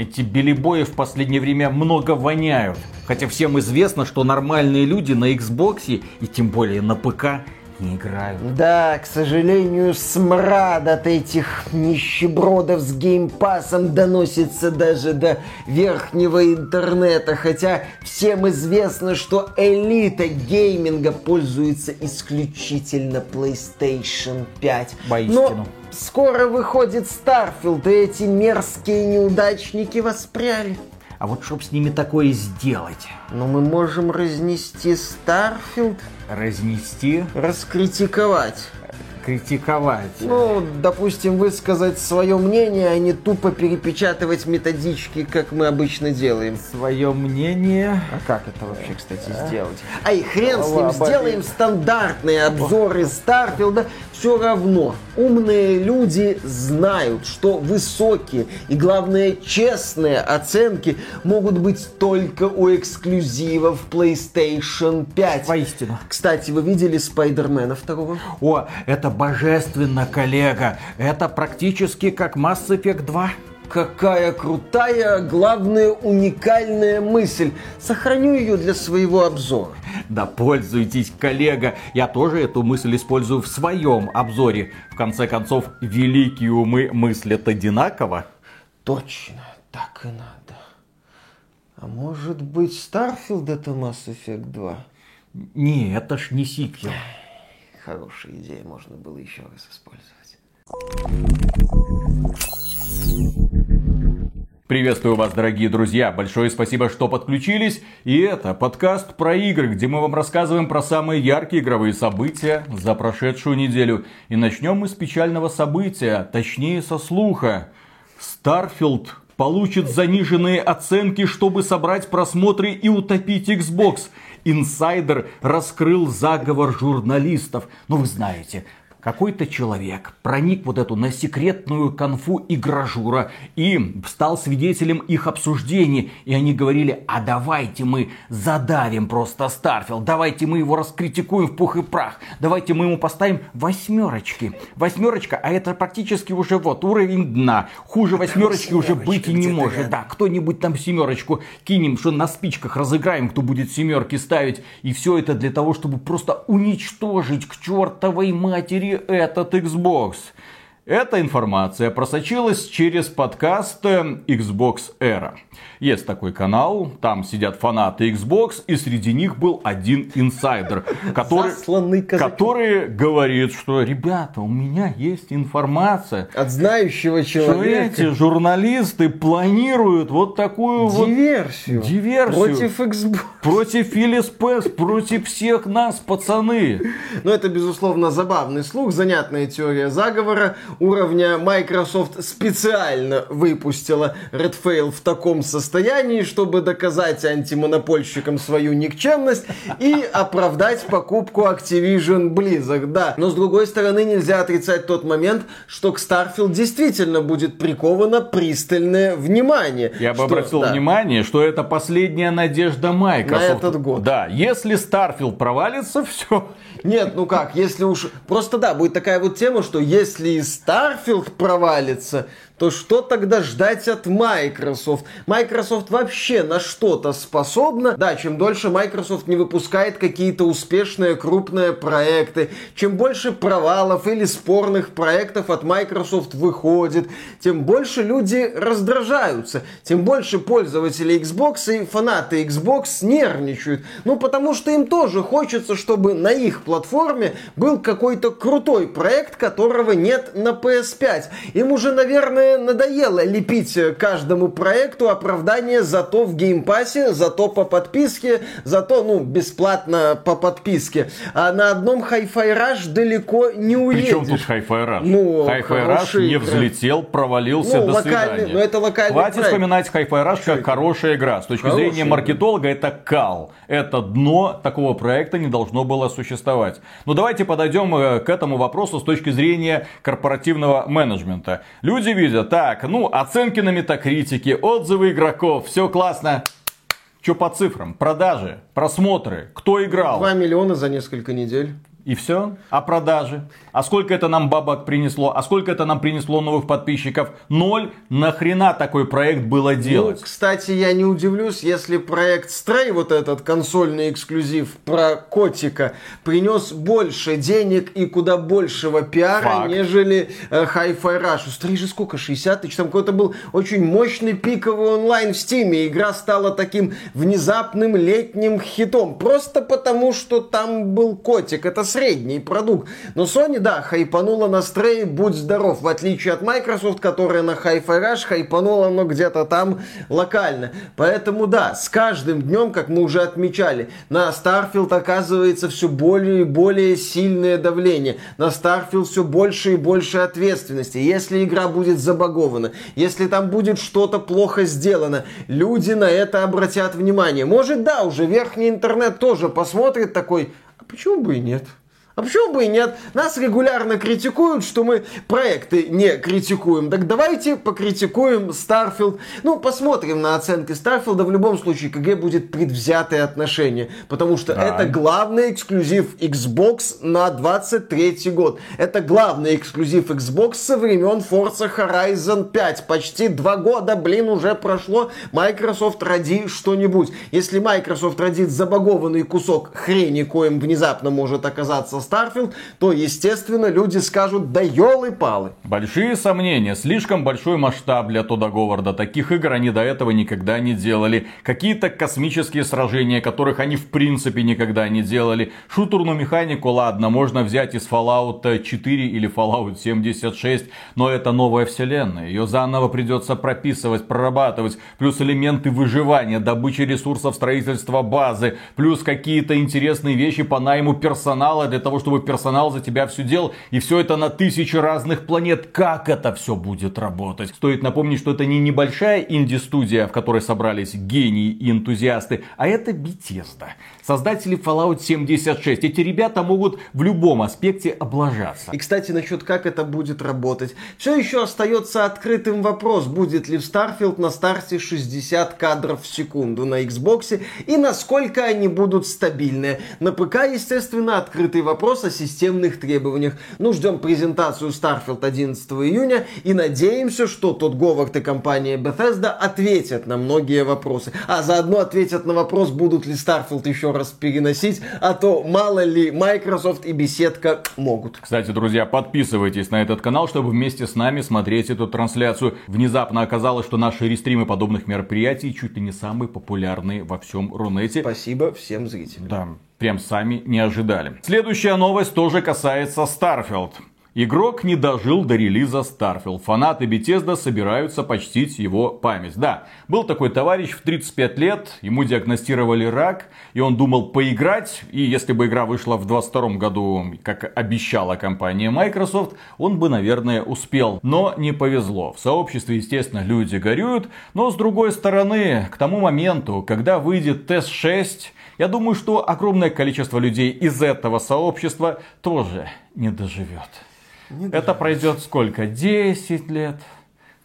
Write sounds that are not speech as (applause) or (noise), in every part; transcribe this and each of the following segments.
Эти белибои в последнее время много воняют. Хотя всем известно, что нормальные люди на Xbox и тем более на ПК не играют. Да, к сожалению, смрад от этих нищебродов с геймпасом доносится даже до верхнего интернета, хотя всем известно, что элита гейминга пользуется исключительно PlayStation 5. Воистину. Но скоро выходит Starfield, и эти мерзкие неудачники воспряли. А вот чтоб с ними такое сделать? Но мы можем разнести Starfield, Разнести, раскритиковать. Критиковать. Ну, допустим, высказать свое мнение, а не тупо перепечатывать методички, как мы обычно делаем. Свое мнение. А как это вообще, кстати, сделать? Ай, хрен с ним, сделаем стандартные обзоры Старфилда. Все равно, умные люди знают, что высокие и, главное, честные оценки могут быть только у эксклюзивов PlayStation 5. Воистину. Кстати, вы видели Спайдермена второго? О, это божественно, коллега. Это практически как Mass Effect 2. Какая крутая, главное, уникальная мысль. Сохраню ее для своего обзора. Да пользуйтесь, коллега. Я тоже эту мысль использую в своем обзоре. В конце концов, великие умы мыслят одинаково. Точно, так и надо. А может быть, Starfield это Mass Effect 2? Не, это ж не сиквел. Хорошая идея, можно было еще раз использовать. Приветствую вас, дорогие друзья. Большое спасибо, что подключились. И это подкаст про игры, где мы вам рассказываем про самые яркие игровые события за прошедшую неделю. И начнем мы с печального события, точнее со слуха. Starfield получит заниженные оценки, чтобы собрать просмотры и утопить Xbox. Инсайдер раскрыл заговор журналистов. Ну вы знаете, какой-то человек проник вот эту на секретную конфу игражура и стал свидетелем их обсуждений. И они говорили, а давайте мы задавим просто Starfield, давайте мы его раскритикуем в пух и прах, давайте мы ему поставим восьмерочки. Восьмерочка, а это практически уже вот уровень дна. Хуже восьмерочки уже быть и не может. Да, кто-нибудь там семерочку кинем, что на спичках разыграем, кто будет семерки ставить. И все это для того, чтобы просто уничтожить к чертовой матери этот Xbox. Эта информация просочилась через подкаст э, Xbox Era. Есть такой канал, там сидят фанаты Xbox, и среди них был один инсайдер, (laughs) который, который говорит, что, ребята, у меня есть информация, От знающего что человека. эти журналисты планируют вот такую вот Диверсию. диверсию. Против Xbox. против Фили Спенс, против всех нас, пацаны. Ну, это, безусловно, забавный слух, занятная теория заговора уровня Microsoft специально выпустила Redfall в таком состоянии, чтобы доказать антимонопольщикам свою никчемность и оправдать покупку Activision Blizzard. Да, но с другой стороны нельзя отрицать тот момент, что к Starfield действительно будет приковано пристальное внимание. Я бы Что- обратил да. внимание, что это последняя надежда Microsoft. На этот год. Да, если Starfield провалится, (laughs) все. Нет, ну как, если уж... Просто да, будет такая вот тема, что если и Starfield провалится, то что тогда ждать от Microsoft? Microsoft вообще на что-то способна. Да, чем дольше Microsoft не выпускает какие-то успешные крупные проекты, чем больше провалов или спорных проектов от Microsoft выходит, тем больше люди раздражаются, тем больше пользователей Xbox и фанаты Xbox нервничают. Ну, потому что им тоже хочется, чтобы на их платформе был какой-то крутой проект, которого нет на PS5. Им уже, наверное, надоело лепить каждому проекту оправдание зато в Game Pass е, зато по подписке, зато, ну, бесплатно по подписке. А на одном Hi-Fi Rush далеко не уедешь. Причем тут Hi-Fi Rush? Ну, Hi-Fi Rush не игра. взлетел, провалился, Ну, до свидания. ну, это локальный Хватит проект. вспоминать Hi-Fi Rush как хорошая игра. С точки Хорошая зрения игра. маркетолога это кал. Это дно такого проекта не должно было существовать. Но давайте подойдем э, к этому вопросу с точки зрения корпоративного менеджмента. Люди видят, так, ну, оценки на метакритике, отзывы игроков, все классно. Что по цифрам? Продажи, просмотры, кто играл? 2 миллиона за несколько недель. И все. А продажи? А сколько это нам бабок принесло? А сколько это нам принесло новых подписчиков? Ноль. Нахрена такой проект было делать? Ну, кстати, я не удивлюсь, если проект Stray, вот этот консольный эксклюзив про котика, принес больше денег и куда большего пиара, Факт. нежели э, Hi-Fi Rush. У Stray же сколько? 60 тысяч? Там какой-то был очень мощный пиковый онлайн в Стиме. Игра стала таким внезапным летним хитом. Просто потому, что там был котик. Это средний продукт. Но Sony, да, хайпанула на Stray, будь здоров. В отличие от Microsoft, которая на Hi-Fi Rush хайпанула, но где-то там локально. Поэтому, да, с каждым днем, как мы уже отмечали, на Starfield оказывается все более и более сильное давление. На Starfield все больше и больше ответственности. Если игра будет забагована, если там будет что-то плохо сделано, люди на это обратят внимание. Может, да, уже верхний интернет тоже посмотрит такой, а почему бы и нет? А почему бы и нет? Нас регулярно критикуют, что мы проекты не критикуем. Так давайте покритикуем Starfield. Ну, посмотрим на оценки Starfield. В любом случае, КГ будет предвзятое отношение. Потому что да. это главный эксклюзив Xbox на 23 год. Это главный эксклюзив Xbox со времен Forza Horizon 5. Почти два года, блин, уже прошло. Microsoft роди что-нибудь. Если Microsoft родит забагованный кусок хрени, коим внезапно может оказаться Starfield, то, естественно, люди скажут, да елы-палы. Большие сомнения, слишком большой масштаб для Тода Говарда. Таких игр они до этого никогда не делали. Какие-то космические сражения, которых они в принципе никогда не делали. Шутерную механику, ладно, можно взять из Fallout 4 или Fallout 76, но это новая вселенная. Ее заново придется прописывать, прорабатывать. Плюс элементы выживания, добычи ресурсов, строительства базы. Плюс какие-то интересные вещи по найму персонала для того, чтобы персонал за тебя все делал. И все это на тысячи разных планет. Как это все будет работать? Стоит напомнить, что это не небольшая инди-студия, в которой собрались гении и энтузиасты, а это Bethesda создатели Fallout 76. Эти ребята могут в любом аспекте облажаться. И, кстати, насчет как это будет работать. Все еще остается открытым вопрос, будет ли в Starfield на старте 60 кадров в секунду на Xbox и насколько они будут стабильные. На ПК, естественно, открытый вопрос о системных требованиях. Ну, ждем презентацию Starfield 11 июня и надеемся, что тот Говард и компания Bethesda ответят на многие вопросы. А заодно ответят на вопрос, будут ли Starfield еще раз раз переносить, а то мало ли Microsoft и беседка могут. Кстати, друзья, подписывайтесь на этот канал, чтобы вместе с нами смотреть эту трансляцию. Внезапно оказалось, что наши рестримы подобных мероприятий чуть ли не самые популярные во всем Рунете. Спасибо всем зрителям. Да, прям сами не ожидали. Следующая новость тоже касается Starfield. Игрок не дожил до релиза Starfield. Фанаты Bethesda собираются почтить его память. Да, был такой товарищ в 35 лет, ему диагностировали рак, и он думал поиграть, и если бы игра вышла в 22 году, как обещала компания Microsoft, он бы, наверное, успел. Но не повезло. В сообществе, естественно, люди горюют, но с другой стороны, к тому моменту, когда выйдет TES-6, я думаю, что огромное количество людей из этого сообщества тоже не доживет. Это пройдет сколько? 10 лет?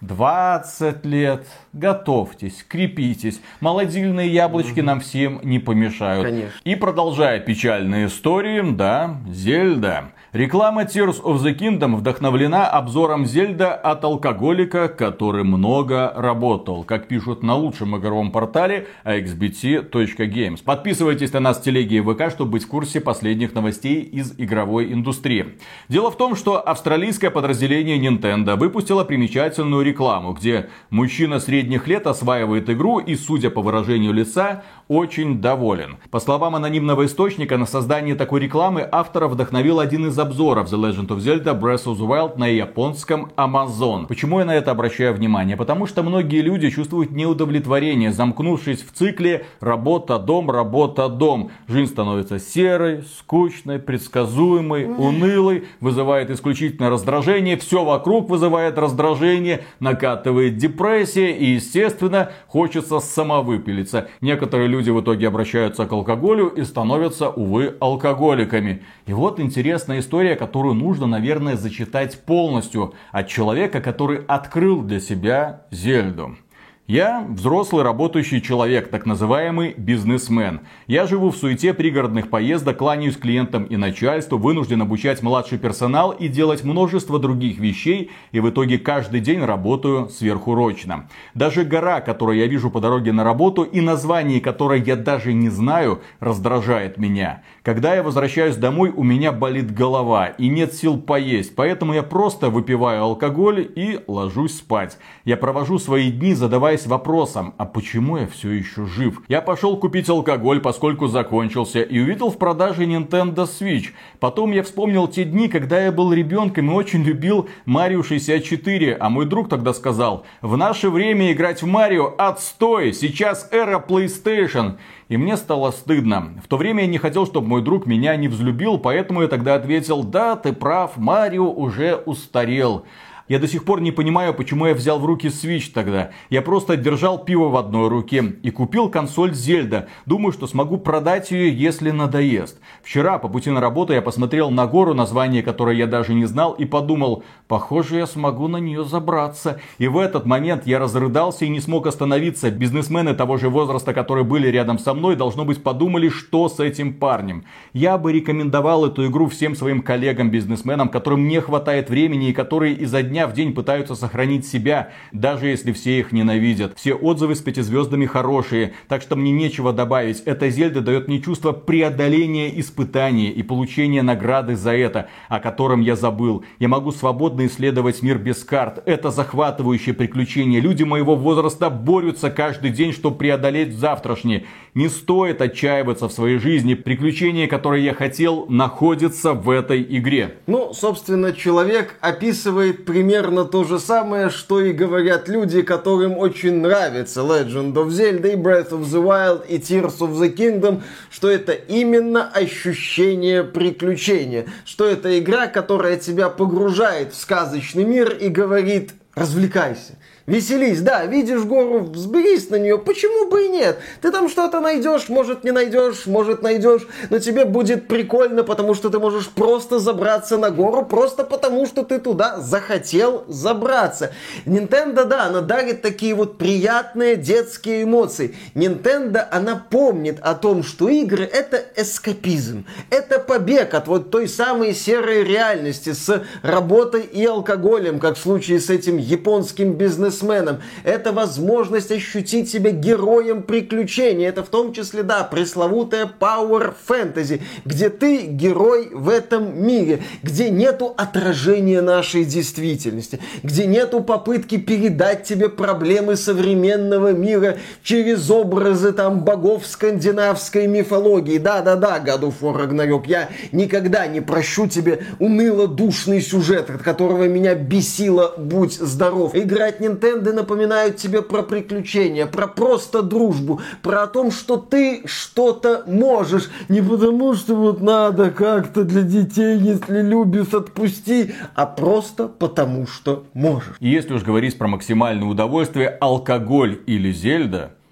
20 лет. Готовьтесь, крепитесь. Молодильные яблочки угу. нам всем не помешают. Конечно. И продолжая печальные истории, да, Зельда. Реклама Tears of the Kingdom вдохновлена обзором Зельда от алкоголика, который много работал, как пишут на лучшем игровом портале axbt.games. Подписывайтесь на нас в телеге и ВК, чтобы быть в курсе последних новостей из игровой индустрии. Дело в том, что австралийское подразделение Nintendo выпустило примечательную рекламу, где мужчина средних лет осваивает игру и, судя по выражению лица, очень доволен. По словам анонимного источника, на создание такой рекламы автора вдохновил один из обзоров The Legend of Zelda Breath of the Wild на японском Amazon. Почему я на это обращаю внимание? Потому что многие люди чувствуют неудовлетворение, замкнувшись в цикле работа-дом, работа-дом. Жизнь становится серой, скучной, предсказуемой, унылой, вызывает исключительно раздражение, все вокруг вызывает раздражение, накатывает депрессия и, естественно, хочется самовыпилиться. Некоторые люди в итоге обращаются к алкоголю и становятся, увы, алкоголиками. И вот интересная история, которую нужно, наверное, зачитать полностью от человека, который открыл для себя Зельду. Я взрослый работающий человек, так называемый бизнесмен. Я живу в суете пригородных поездок, кланяюсь клиентам и начальству, вынужден обучать младший персонал и делать множество других вещей, и в итоге каждый день работаю сверхурочно. Даже гора, которую я вижу по дороге на работу и название которой я даже не знаю, раздражает меня. Когда я возвращаюсь домой, у меня болит голова и нет сил поесть, поэтому я просто выпиваю алкоголь и ложусь спать. Я провожу свои дни, задаваясь вопросом, а почему я все еще жив? Я пошел купить алкоголь, поскольку закончился, и увидел в продаже Nintendo Switch. Потом я вспомнил те дни, когда я был ребенком и очень любил Mario 64, а мой друг тогда сказал, в наше время играть в Марио отстой, сейчас эра PlayStation. И мне стало стыдно. В то время я не хотел, чтобы мой друг меня не взлюбил, поэтому я тогда ответил, да, ты прав, Марио уже устарел. Я до сих пор не понимаю, почему я взял в руки Switch тогда. Я просто держал пиво в одной руке и купил консоль Зельда. Думаю, что смогу продать ее, если надоест. Вчера по пути на работу я посмотрел на гору, название которой я даже не знал, и подумал, похоже, я смогу на нее забраться. И в этот момент я разрыдался и не смог остановиться. Бизнесмены того же возраста, которые были рядом со мной, должно быть подумали, что с этим парнем. Я бы рекомендовал эту игру всем своим коллегам-бизнесменам, которым не хватает времени и которые изо дня в день пытаются сохранить себя, даже если все их ненавидят. Все отзывы с пятизвездами хорошие, так что мне нечего добавить. Эта Зельда дает мне чувство преодоления испытания и получения награды за это, о котором я забыл. Я могу свободно исследовать мир без карт. Это захватывающее приключение. Люди моего возраста борются каждый день, чтобы преодолеть завтрашнее. Не стоит отчаиваться в своей жизни. Приключение, которое я хотел, находится в этой игре. Ну, собственно, человек описывает примерно то же самое, что и говорят люди, которым очень нравится Legend of Zelda и Breath of the Wild и Tears of the Kingdom, что это именно ощущение приключения, что это игра, которая тебя погружает в сказочный мир и говорит «развлекайся». Веселись, да, видишь гору, взберись на нее, почему бы и нет? Ты там что-то найдешь, может не найдешь, может найдешь, но тебе будет прикольно, потому что ты можешь просто забраться на гору, просто потому что ты туда захотел забраться. Nintendo, да, она дарит такие вот приятные детские эмоции. Nintendo, она помнит о том, что игры это эскапизм, это побег от вот той самой серой реальности с работой и алкоголем, как в случае с этим японским бизнесом бизнесменом. Это возможность ощутить себя героем приключений. Это в том числе, да, пресловутая Power Fantasy, где ты герой в этом мире, где нету отражения нашей действительности, где нету попытки передать тебе проблемы современного мира через образы там богов скандинавской мифологии. Да-да-да, War Ragnarok, я никогда не прощу тебе уныло-душный сюжет, от которого меня бесило «Будь здоров». Играть Nintendo Нинтендо напоминают тебе про приключения, про просто дружбу, про том, что ты что-то можешь. Не потому, что вот надо как-то для детей, если любишь, отпусти, а просто потому, что можешь. И если уж говорить про максимальное удовольствие, алкоголь или Зельда –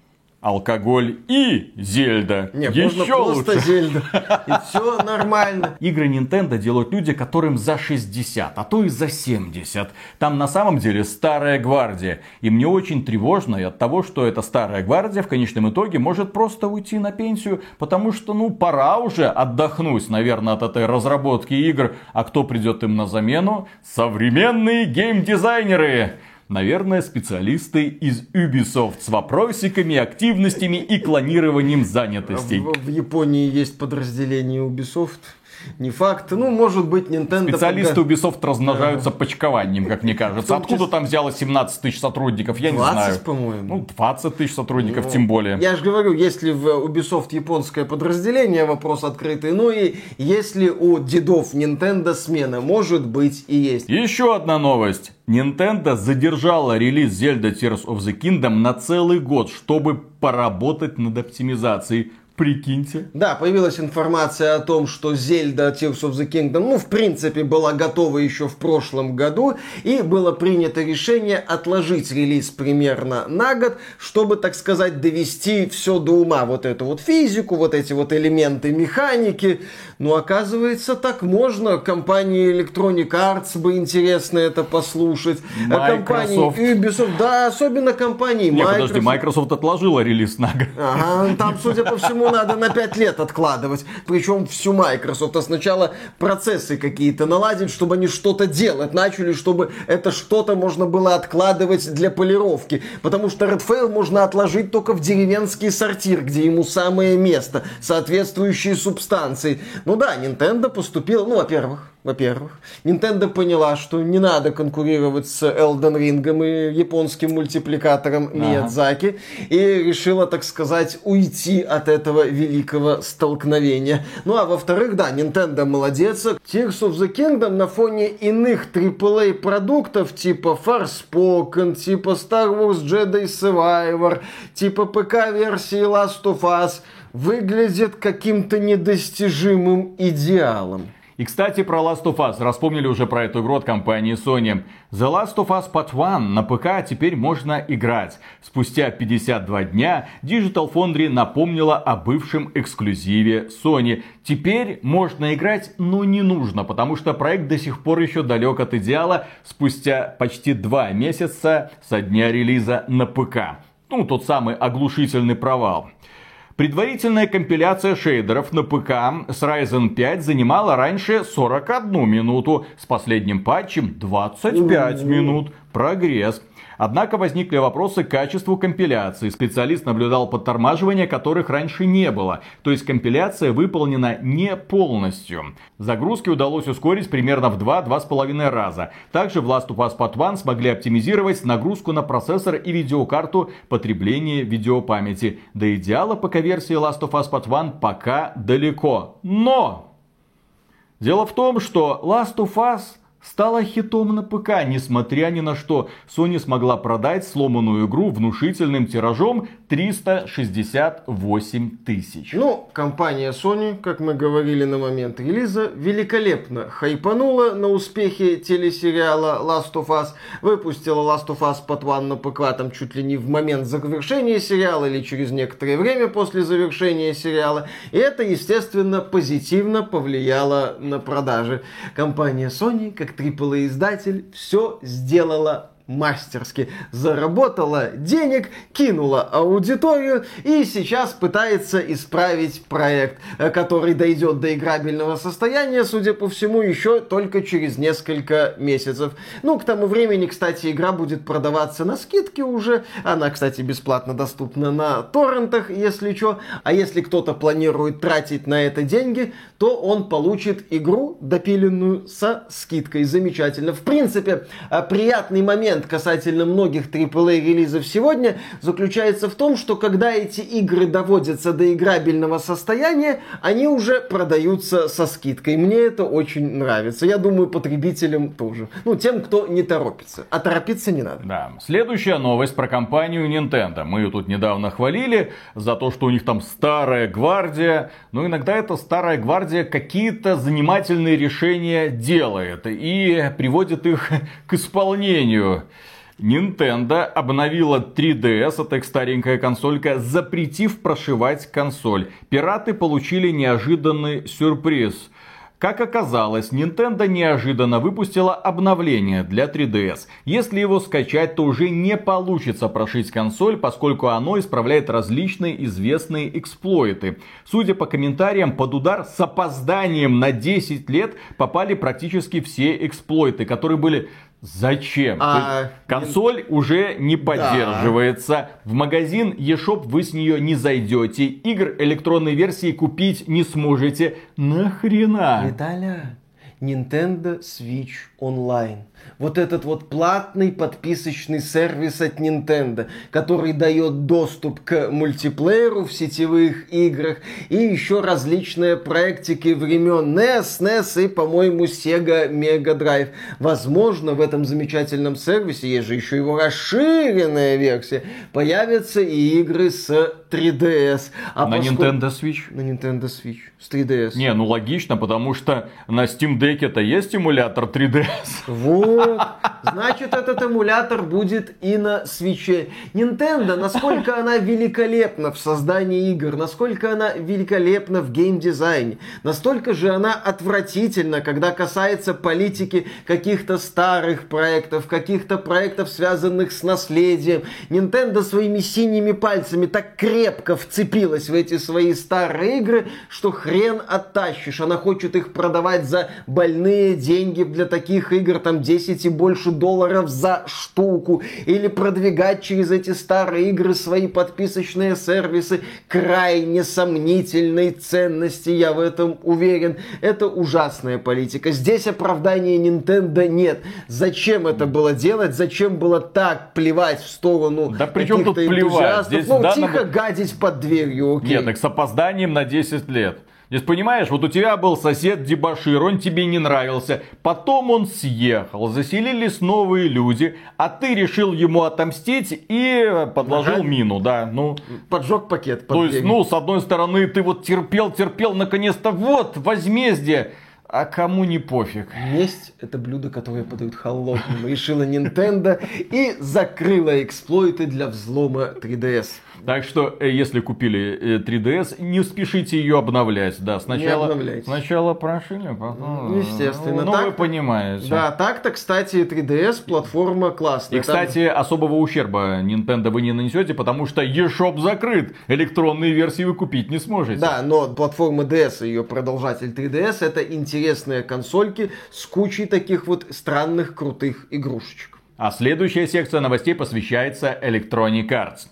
алкоголь и Зельда. Не, Еще можно просто лучше. Зельда. И (laughs) все нормально. Игры Nintendo делают люди, которым за 60, а то и за 70. Там на самом деле старая гвардия. И мне очень тревожно от того, что эта старая гвардия в конечном итоге может просто уйти на пенсию, потому что, ну, пора уже отдохнуть, наверное, от этой разработки игр. А кто придет им на замену? Современные геймдизайнеры. Наверное, специалисты из Ubisoft с вопросиками, активностями и клонированием занятостей. В, в Японии есть подразделение Ubisoft. Не факт. Ну, может быть, Nintendo... Специалисты пока... Ubisoft размножаются да. почкованием, как мне кажется. Откуда там взялось 17 тысяч сотрудников, я 20, не знаю. по-моему. Ну, 20 тысяч сотрудников, ну, тем более. Я же говорю, если в Ubisoft японское подразделение, вопрос открытый. Ну и если у дедов Nintendo смена, может быть и есть. Еще одна новость. Nintendo задержала релиз Zelda Tears of the Kingdom на целый год, чтобы поработать над оптимизацией. Прикиньте. Да, появилась информация о том, что Зельда Tears of the Kingdom, ну, в принципе, была готова еще в прошлом году, и было принято решение отложить релиз примерно на год, чтобы, так сказать, довести все до ума, вот эту вот физику, вот эти вот элементы механики. Ну, оказывается, так можно. Компании Electronic Arts бы интересно это послушать. Microsoft. Компании Ubisoft, да, особенно компании Не, Microsoft. подожди, Microsoft отложила релиз на год. Ага, там, судя по всему, надо на 5 лет откладывать. Причем всю Microsoft. А сначала процессы какие-то наладить, чтобы они что-то делать начали, чтобы это что-то можно было откладывать для полировки. Потому что Redfall можно отложить только в деревенский сортир, где ему самое место, соответствующие субстанции. Ну да, Nintendo поступила, ну, во-первых, во-первых, Nintendo поняла, что не надо конкурировать с Elden Ring и японским мультипликатором Миядзаки, и решила, так сказать, уйти от этого великого столкновения. Ну а во-вторых, да, Nintendo молодец. Tears of the Kingdom на фоне иных AAA продуктов типа Forspoken, типа Star Wars Jedi Survivor, типа ПК-версии Last of Us выглядит каким-то недостижимым идеалом. И, кстати, про Last of Us. Распомнили уже про эту игру от компании Sony. The Last of Us Part 1 на ПК теперь можно играть. Спустя 52 дня Digital Foundry напомнила о бывшем эксклюзиве Sony. Теперь можно играть, но не нужно, потому что проект до сих пор еще далек от идеала спустя почти два месяца со дня релиза на ПК. Ну, тот самый оглушительный провал. Предварительная компиляция шейдеров на ПК с Ryzen 5 занимала раньше 41 минуту, с последним патчем 25 минут. Прогресс. Однако возникли вопросы к качеству компиляции. Специалист наблюдал подтормаживания, которых раньше не было. То есть компиляция выполнена не полностью. Загрузки удалось ускорить примерно в 2-2,5 раза. Также в Last of Us Part 1 смогли оптимизировать нагрузку на процессор и видеокарту потребления видеопамяти. До идеала ПК-версии Last of Us Part 1 пока далеко. Но! Дело в том, что Last of Us стала хитом на ПК, несмотря ни на что. Sony смогла продать сломанную игру внушительным тиражом 368 тысяч. Ну, компания Sony, как мы говорили на момент релиза, великолепно хайпанула на успехе телесериала Last of Us, выпустила Last of Us Part 1 на ПК там чуть ли не в момент завершения сериала или через некоторое время после завершения сериала. И это, естественно, позитивно повлияло на продажи. Компания Sony, как AAA издатель, все сделала мастерски заработала денег, кинула аудиторию и сейчас пытается исправить проект, э, который дойдет до играбельного состояния, судя по всему, еще только через несколько месяцев. Ну, к тому времени, кстати, игра будет продаваться на скидке уже. Она, кстати, бесплатно доступна на торрентах, если что. А если кто-то планирует тратить на это деньги, то он получит игру допиленную со скидкой. Замечательно. В принципе, э, приятный момент момент касательно многих AAA релизов сегодня заключается в том, что когда эти игры доводятся до играбельного состояния, они уже продаются со скидкой. Мне это очень нравится. Я думаю, потребителям тоже. Ну, тем, кто не торопится. А торопиться не надо. Да. Следующая новость про компанию Nintendo. Мы ее тут недавно хвалили за то, что у них там старая гвардия. Но иногда эта старая гвардия какие-то занимательные решения делает и приводит их (laughs) к исполнению. Nintendo обновила 3DS, это их старенькая консолька, запретив прошивать консоль. Пираты получили неожиданный сюрприз. Как оказалось, Nintendo неожиданно выпустила обновление для 3DS. Если его скачать, то уже не получится прошить консоль, поскольку оно исправляет различные известные эксплойты. Судя по комментариям, под удар с опозданием на 10 лет попали практически все эксплойты, которые были Зачем? А... Консоль уже не поддерживается. Да. В магазин eShop вы с нее не зайдете. Игр электронной версии купить не сможете. Нахрена? Виталя, Nintendo Switch Online. Вот этот вот платный подписочный сервис от Nintendo, который дает доступ к мультиплееру в сетевых играх и еще различные проектики времен NES, NES и, по-моему, Sega Mega Drive. Возможно, в этом замечательном сервисе, есть же еще его расширенная версия, появятся и игры с 3DS. А на поскольку... Nintendo Switch? На Nintendo Switch с 3DS. Не, ну логично, потому что на Steam Deck-то есть эмулятор 3DS. Вот. Значит, этот эмулятор будет и на свече. Nintendo, насколько она великолепна в создании игр, насколько она великолепна в геймдизайне, настолько же она отвратительна, когда касается политики каких-то старых проектов, каких-то проектов, связанных с наследием. Nintendo своими синими пальцами так крепко вцепилась в эти свои старые игры, что хрен оттащишь. Она хочет их продавать за больные деньги для таких игр, там 10 и больше долларов за штуку, или продвигать через эти старые игры свои подписочные сервисы крайне сомнительной ценности, я в этом уверен. Это ужасная политика. Здесь оправдания Nintendo нет. Зачем это было делать? Зачем было так плевать в сторону Да при чем тут плевать? Здесь ну, данном... тихо гадить под дверью, окей. Нет, так с опозданием на 10 лет. Здесь понимаешь, вот у тебя был сосед дебашир, он тебе не нравился. Потом он съехал, заселились новые люди, а ты решил ему отомстить и подложил ага. мину, да. Ну, Поджег пакет. Под то есть, ну, с одной стороны, ты вот терпел, терпел, наконец-то, вот, возмездие. А кому не пофиг. Месть – это блюдо, которое подают холодным. Решила Nintendo и закрыла эксплойты для взлома 3DS. Так что, э, если купили 3DS, э, не спешите ее обновлять. Да, сначала, сначала прошили, потом... Ну, естественно. Ну, так, вы понимаете. Да, так-то, кстати, 3DS платформа классная. И, кстати, Там... особого ущерба Nintendo вы не нанесете, потому что eShop закрыт. Электронные версии вы купить не сможете. Да, но платформа DS и ее продолжатель 3DS это интересные консольки с кучей таких вот странных крутых игрушечек. А следующая секция новостей посвящается Electronic Arts.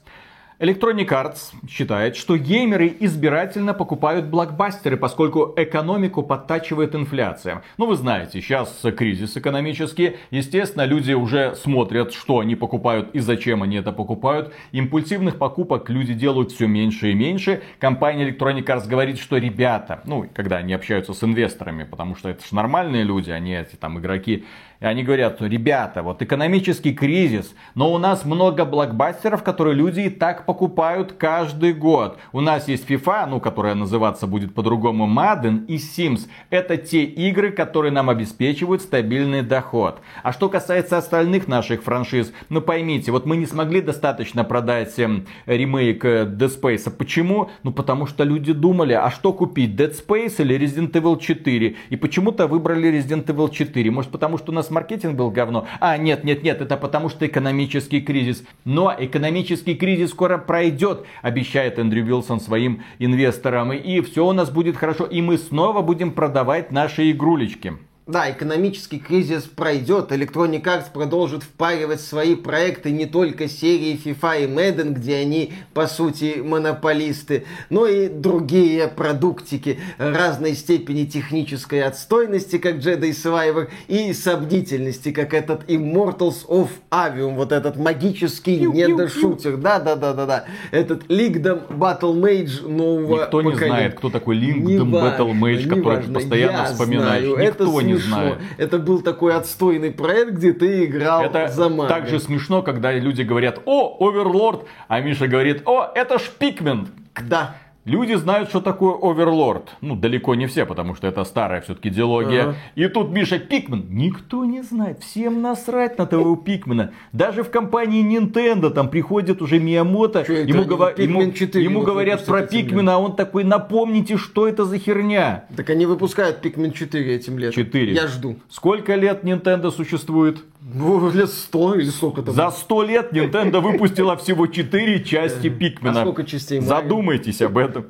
Electronic Arts считает, что геймеры избирательно покупают блокбастеры, поскольку экономику подтачивает инфляция. Ну, вы знаете, сейчас кризис экономический. Естественно, люди уже смотрят, что они покупают и зачем они это покупают. Импульсивных покупок люди делают все меньше и меньше. Компания Electronic Arts говорит, что ребята, ну, когда они общаются с инвесторами, потому что это же нормальные люди, они эти там игроки, они говорят, ребята, вот экономический кризис, но у нас много блокбастеров, которые люди и так покупают каждый год. У нас есть FIFA, ну, которая называться будет по-другому Madden и Sims. Это те игры, которые нам обеспечивают стабильный доход. А что касается остальных наших франшиз, ну поймите, вот мы не смогли достаточно продать эм, ремейк э, Dead Space. Почему? Ну потому что люди думали, а что купить, Dead Space или Resident Evil 4? И почему-то выбрали Resident Evil 4. Может потому что у нас маркетинг был говно. А, нет, нет, нет, это потому что экономический кризис. Но экономический кризис скоро пройдет, обещает Эндрю Вилсон своим инвесторам. И все у нас будет хорошо. И мы снова будем продавать наши игрулечки. Да, экономический кризис пройдет, Electronic Arts продолжит впаривать свои проекты не только серии FIFA и Madden, где они, по сути, монополисты, но и другие продуктики разной степени технической отстойности, как Jedi Survivor, и сомнительности, как этот Immortals of Avium, вот этот магический недошутер. Да-да-да-да-да. Этот Lingdom Battle Mage нового Никто не знает, кто такой Lingdom Battle Mage, который постоянно вспоминаешь. Никто это не знаю. Это был такой отстойный проект, где ты играл это за Марио. так же смешно, когда люди говорят, о, Оверлорд, а Миша говорит, о, это ж Пикмен. Да. Люди знают, что такое оверлорд. Ну, далеко не все, потому что это старая все-таки диалогия. Ага. И тут Миша Пикмен. Никто не знает. Всем насрать на того Пикмена. Даже в компании Nintendo там приходит уже Миямото. Что ему, гова... ему, 4 ему говорят про Пикмена, а он такой, напомните, что это за херня. Так они выпускают Пикмен 4 этим летом. 4. Я жду. Сколько лет Nintendo существует? Ну, лет сто или сколько там? За сто лет Nintendo выпустила всего четыре части Пикмена. А сколько частей Задумайтесь об этом.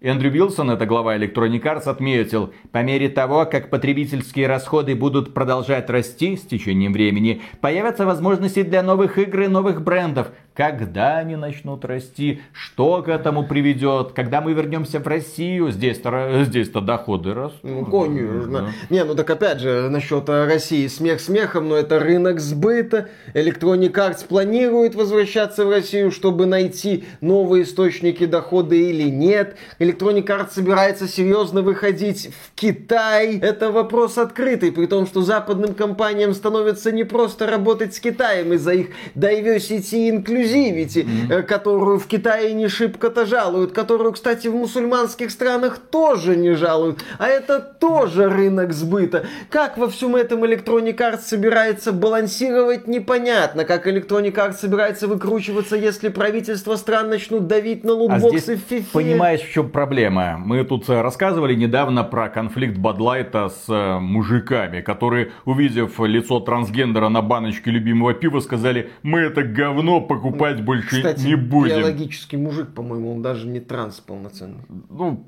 Эндрю Вилсон, это глава Electronic Arts, отметил, по мере того, как потребительские расходы будут продолжать расти с течением времени, появятся возможности для новых игр и новых брендов. Когда они начнут расти, что к этому приведет, когда мы вернемся в Россию, здесь-то здесь доходы растут. Ну, конечно. Да. Не, ну так опять же, насчет России смех смехом, но это рынок сбыта. Electronic Arts планирует возвращаться в Россию, чтобы найти новые источники дохода или нет. Electronic Arts собирается серьезно выходить в Китай. Это вопрос открытый, при том, что западным компаниям становится не просто работать с Китаем из-за их diversity и inclusivity, mm-hmm. которую в Китае не шибко-то жалуют, которую, кстати, в мусульманских странах тоже не жалуют. А это тоже рынок сбыта. Как во всем этом Electronic Arts собирается балансировать, непонятно. Как Electronic Arts собирается выкручиваться, если правительства стран начнут давить на лутбоксы а в FIFA. Понимаешь, в чем проблема? Мы тут э, рассказывали недавно про конфликт Бадлайта с э, мужиками, которые, увидев лицо трансгендера на баночке любимого пива, сказали, мы это говно покупать больше Кстати, не будем. биологический мужик, по-моему, он даже не транс полноценный. Ну,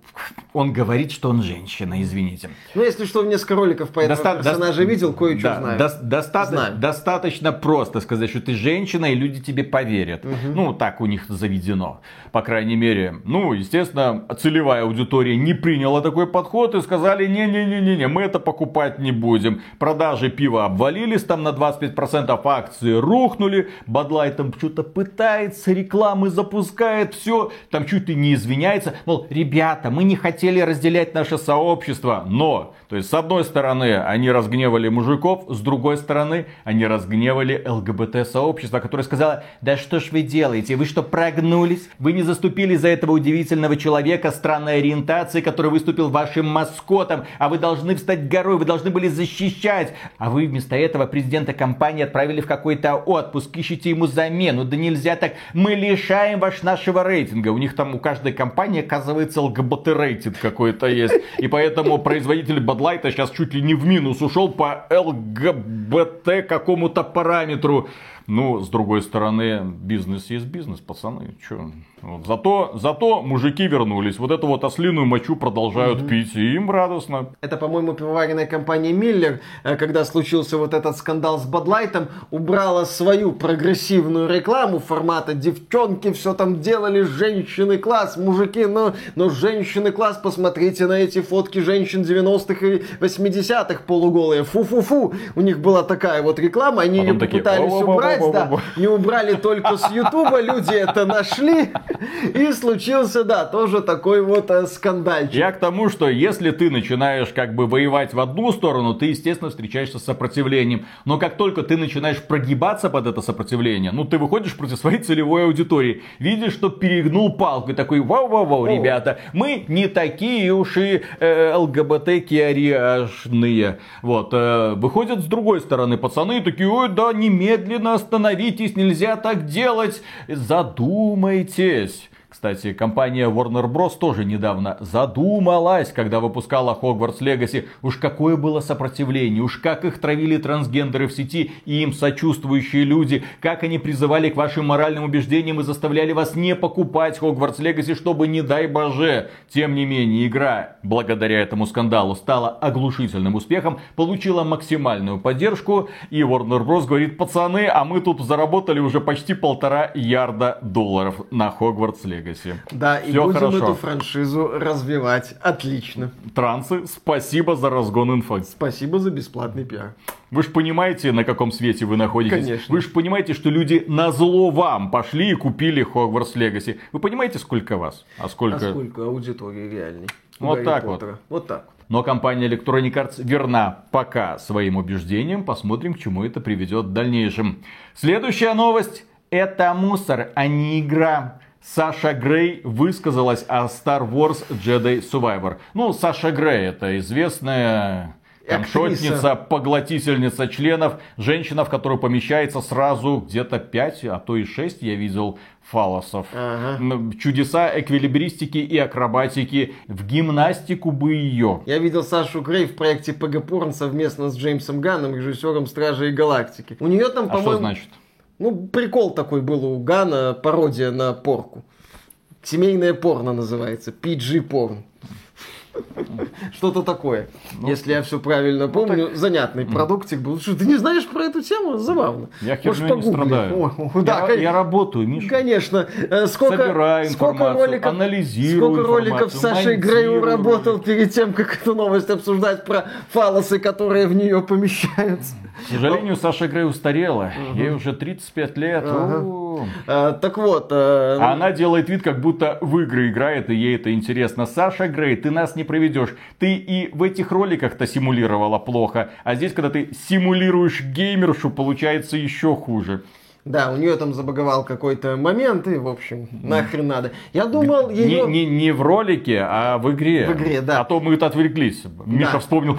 он говорит, что он женщина, извините. Ну, если что, несколько роликов по этому Доста- персонажа до- видел, кое-что да, знаю. До- доста- знаю. Достаточно просто сказать, что ты женщина, и люди тебе поверят. Угу. Ну, так у них заведено, по крайней мере. Ну, естественно, целевая аудитория не приняла такой подход и сказали, не-не-не-не, мы это покупать не будем. Продажи пива обвалились там на 25%, акции рухнули, Бадлайт там что-то пытается, рекламы запускает, все, там чуть ли не извиняется. Мол, ребята, мы не хотели разделять наше сообщество, но, то есть, с одной стороны, они разгневали мужиков, с другой стороны, они разгневали ЛГБТ-сообщество, которое сказало, да что ж вы делаете, вы что, прогнулись? Вы не заступили за этого удивительного человека странной ориентации, который выступил вашим маскотом, а вы должны встать горой, вы должны были защищать, а вы вместо этого президента компании отправили в какой-то отпуск, ищите ему замену, да нельзя так, мы лишаем ваш нашего рейтинга, у них там у каждой компании оказывается ЛГБТ рейтинг какой-то есть, и поэтому производитель Бадлайта сейчас чуть ли не в минус ушел по ЛГБТ какому-то параметру. Ну, с другой стороны, бизнес есть бизнес, пацаны. Чё? Вот. Зато, зато мужики вернулись. Вот эту вот ослиную мочу продолжают угу. пить, и им радостно. Это, по-моему, пивоваренная компания Миллер, э, когда случился вот этот скандал с Бадлайтом, убрала свою прогрессивную рекламу формата девчонки все там делали, женщины класс, мужики, но, но женщины класс, посмотрите на эти фотки женщин 90-х и 80-х полуголые. Фу-фу-фу. У них была такая вот реклама, они ее попытались убрать, да, не убрали только с Ютуба, люди это нашли. И случился, да, тоже такой вот э, скандальчик. Я к тому, что если ты начинаешь как бы воевать в одну сторону, ты, естественно, встречаешься с сопротивлением. Но как только ты начинаешь прогибаться под это сопротивление, ну, ты выходишь против своей целевой аудитории, видишь, что перегнул палку, и такой, вау-вау-вау, ребята, мы не такие уж и э, ЛГБТ-киариашные. Вот, э, выходят с другой стороны пацаны такие, ой, да, немедленно остановитесь, нельзя так делать, задумайте здесь Кстати, компания Warner Bros. тоже недавно задумалась, когда выпускала Hogwarts Legacy. Уж какое было сопротивление, уж как их травили трансгендеры в сети и им сочувствующие люди, как они призывали к вашим моральным убеждениям и заставляли вас не покупать Hogwarts Legacy, чтобы, не дай боже. Тем не менее, игра, благодаря этому скандалу, стала оглушительным успехом, получила максимальную поддержку, и Warner Bros. говорит, пацаны, а мы тут заработали уже почти полтора ярда долларов на Hogwarts Legacy. Legacy. Да, Все и будем хорошо. эту франшизу развивать. Отлично. Трансы, спасибо за разгон инфо. Спасибо за бесплатный пиар. Вы же понимаете, на каком свете вы находитесь? Конечно. Вы же понимаете, что люди на зло вам пошли и купили Hogwarts Legacy. Вы понимаете, сколько вас? А сколько? А сколько аудитории реальной? Вот так Поттера. вот. Вот так. Но компания Electronic Arts верна пока своим убеждениям. Посмотрим, к чему это приведет в дальнейшем. Следующая новость. Это мусор, а не игра. Саша Грей высказалась о Star Wars Jedi Survivor. Ну, Саша Грей это известная шотница, поглотительница членов, женщина, в которую помещается сразу где-то 5, а то и 6, я видел, фалосов. Ага. Чудеса эквилибристики и акробатики. В гимнастику бы ее. Я видел Сашу Грей в проекте ПГ Порн совместно с Джеймсом Ганном, режиссером Стражей Галактики. У нее там, а по-моему... что значит? Ну, прикол такой был у Гана, пародия на порку. Семейное порно называется, PG порн. (laughs) Что-то такое. Ну, Если я все правильно ну, помню, так... занятный продуктик был. Что, ты не знаешь про эту тему? Забавно. Я херню не страдаю. О, да, я, я работаю, Миша. Конечно. Э, сколько, Собираю сколько роликов, анализирую Сколько роликов Саша Грею работал перед тем, как эту новость обсуждать про фалосы, которые в нее помещаются. К сожалению, Саша Грей устарела. Угу. Ей уже 35 лет. Ага. А, так вот. А... а она делает вид, как будто в игры играет, и ей это интересно. Саша Грей, ты нас не проведешь. Ты и в этих роликах-то симулировала плохо. А здесь, когда ты симулируешь геймершу, получается еще хуже. Да, у нее там забаговал какой-то момент, и, в общем, нахрен надо. Я думал, ее... Не, не, не в ролике, а в игре. В игре, да. А то мы отвлеклись. Миша да. вспомнил,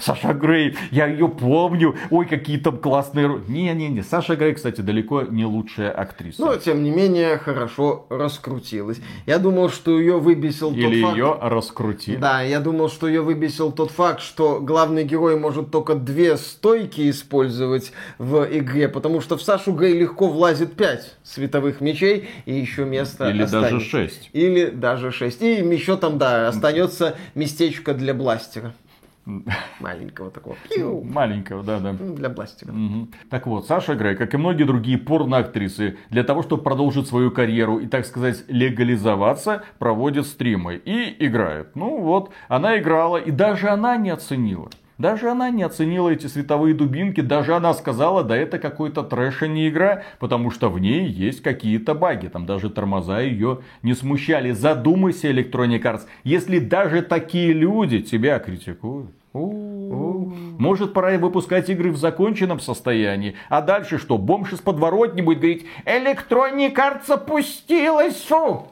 Саша Грей, я ее помню. Ой, какие там классные... Не-не-не, Саша Грей, кстати, далеко не лучшая актриса. Но, тем не менее, хорошо раскрутилась. Я думал, что ее выбесил Или тот факт... ее раскрутили. Да, я думал, что ее выбесил тот факт, что главный герой может только две стойки использовать в игре, потому что в Сашу Грей легко влазит 5 световых мечей, и еще место Или останется. даже 6. Или даже 6. И еще там, да, останется местечко для бластера. (laughs) Маленького такого. Пиу. Маленького, да, да. Для бластера. Угу. Так вот, Саша Грей, как и многие другие порноактрисы, для того, чтобы продолжить свою карьеру и, так сказать, легализоваться, проводит стримы и играет. Ну вот, она играла, и даже она не оценила. Даже она не оценила эти световые дубинки, даже она сказала, да это какой-то трэш, а не игра, потому что в ней есть какие-то баги, там даже тормоза ее не смущали. Задумайся, Electronic Arts, если даже такие люди тебя критикуют. Может, пора выпускать игры в законченном состоянии. А дальше что? Бомж из подворотни будет говорить, опустилась, фу!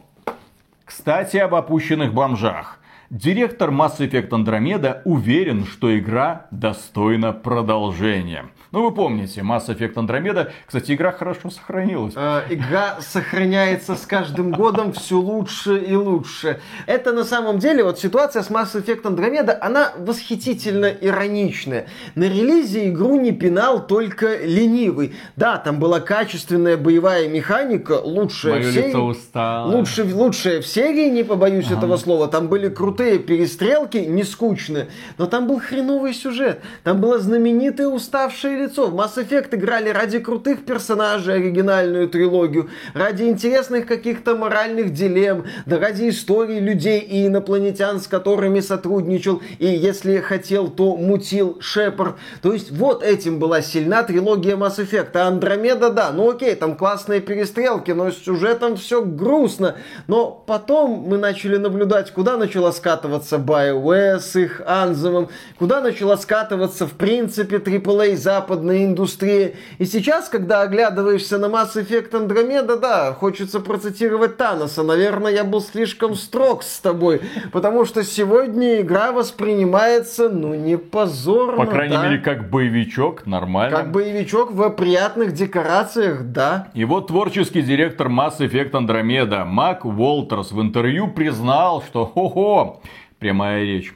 Кстати, об опущенных бомжах. Директор Mass Effect Andromeda уверен, что игра достойна продолжения. Ну, вы помните, Mass Effect Andromeda, кстати, игра хорошо сохранилась. Э, игра сохраняется с каждым годом все лучше и лучше. Это на самом деле, вот ситуация с Mass Effect Andromeda, она восхитительно ироничная. На релизе игру не пинал только ленивый. Да, там была качественная боевая механика, лучшая Мое в серии. Лучше, лучшая в серии, не побоюсь ага. этого слова. Там были крутые перестрелки, не скучные, но там был хреновый сюжет. Там было знаменитое уставшее лицо. В Mass Effect играли ради крутых персонажей оригинальную трилогию, ради интересных каких-то моральных дилемм, да ради истории людей и инопланетян, с которыми сотрудничал, и если хотел, то мутил Шепард. То есть вот этим была сильна трилогия Mass Effect. А Андромеда, да, ну окей, там классные перестрелки, но с сюжетом все грустно. Но потом мы начали наблюдать, куда начала скатываться BioWare с их Анзовым, куда начала скатываться в принципе AAA западная индустрия. И сейчас, когда оглядываешься на Mass Effect Andromeda, да, хочется процитировать Таноса. Наверное, я был слишком строг с тобой, потому что сегодня игра воспринимается, ну, не позорно. По крайней да? мере, как боевичок, нормально. Как боевичок в приятных декорациях, да. И вот творческий директор Mass Effect Andromeda Мак Уолтерс в интервью признал, что хо-хо, Прямая речь.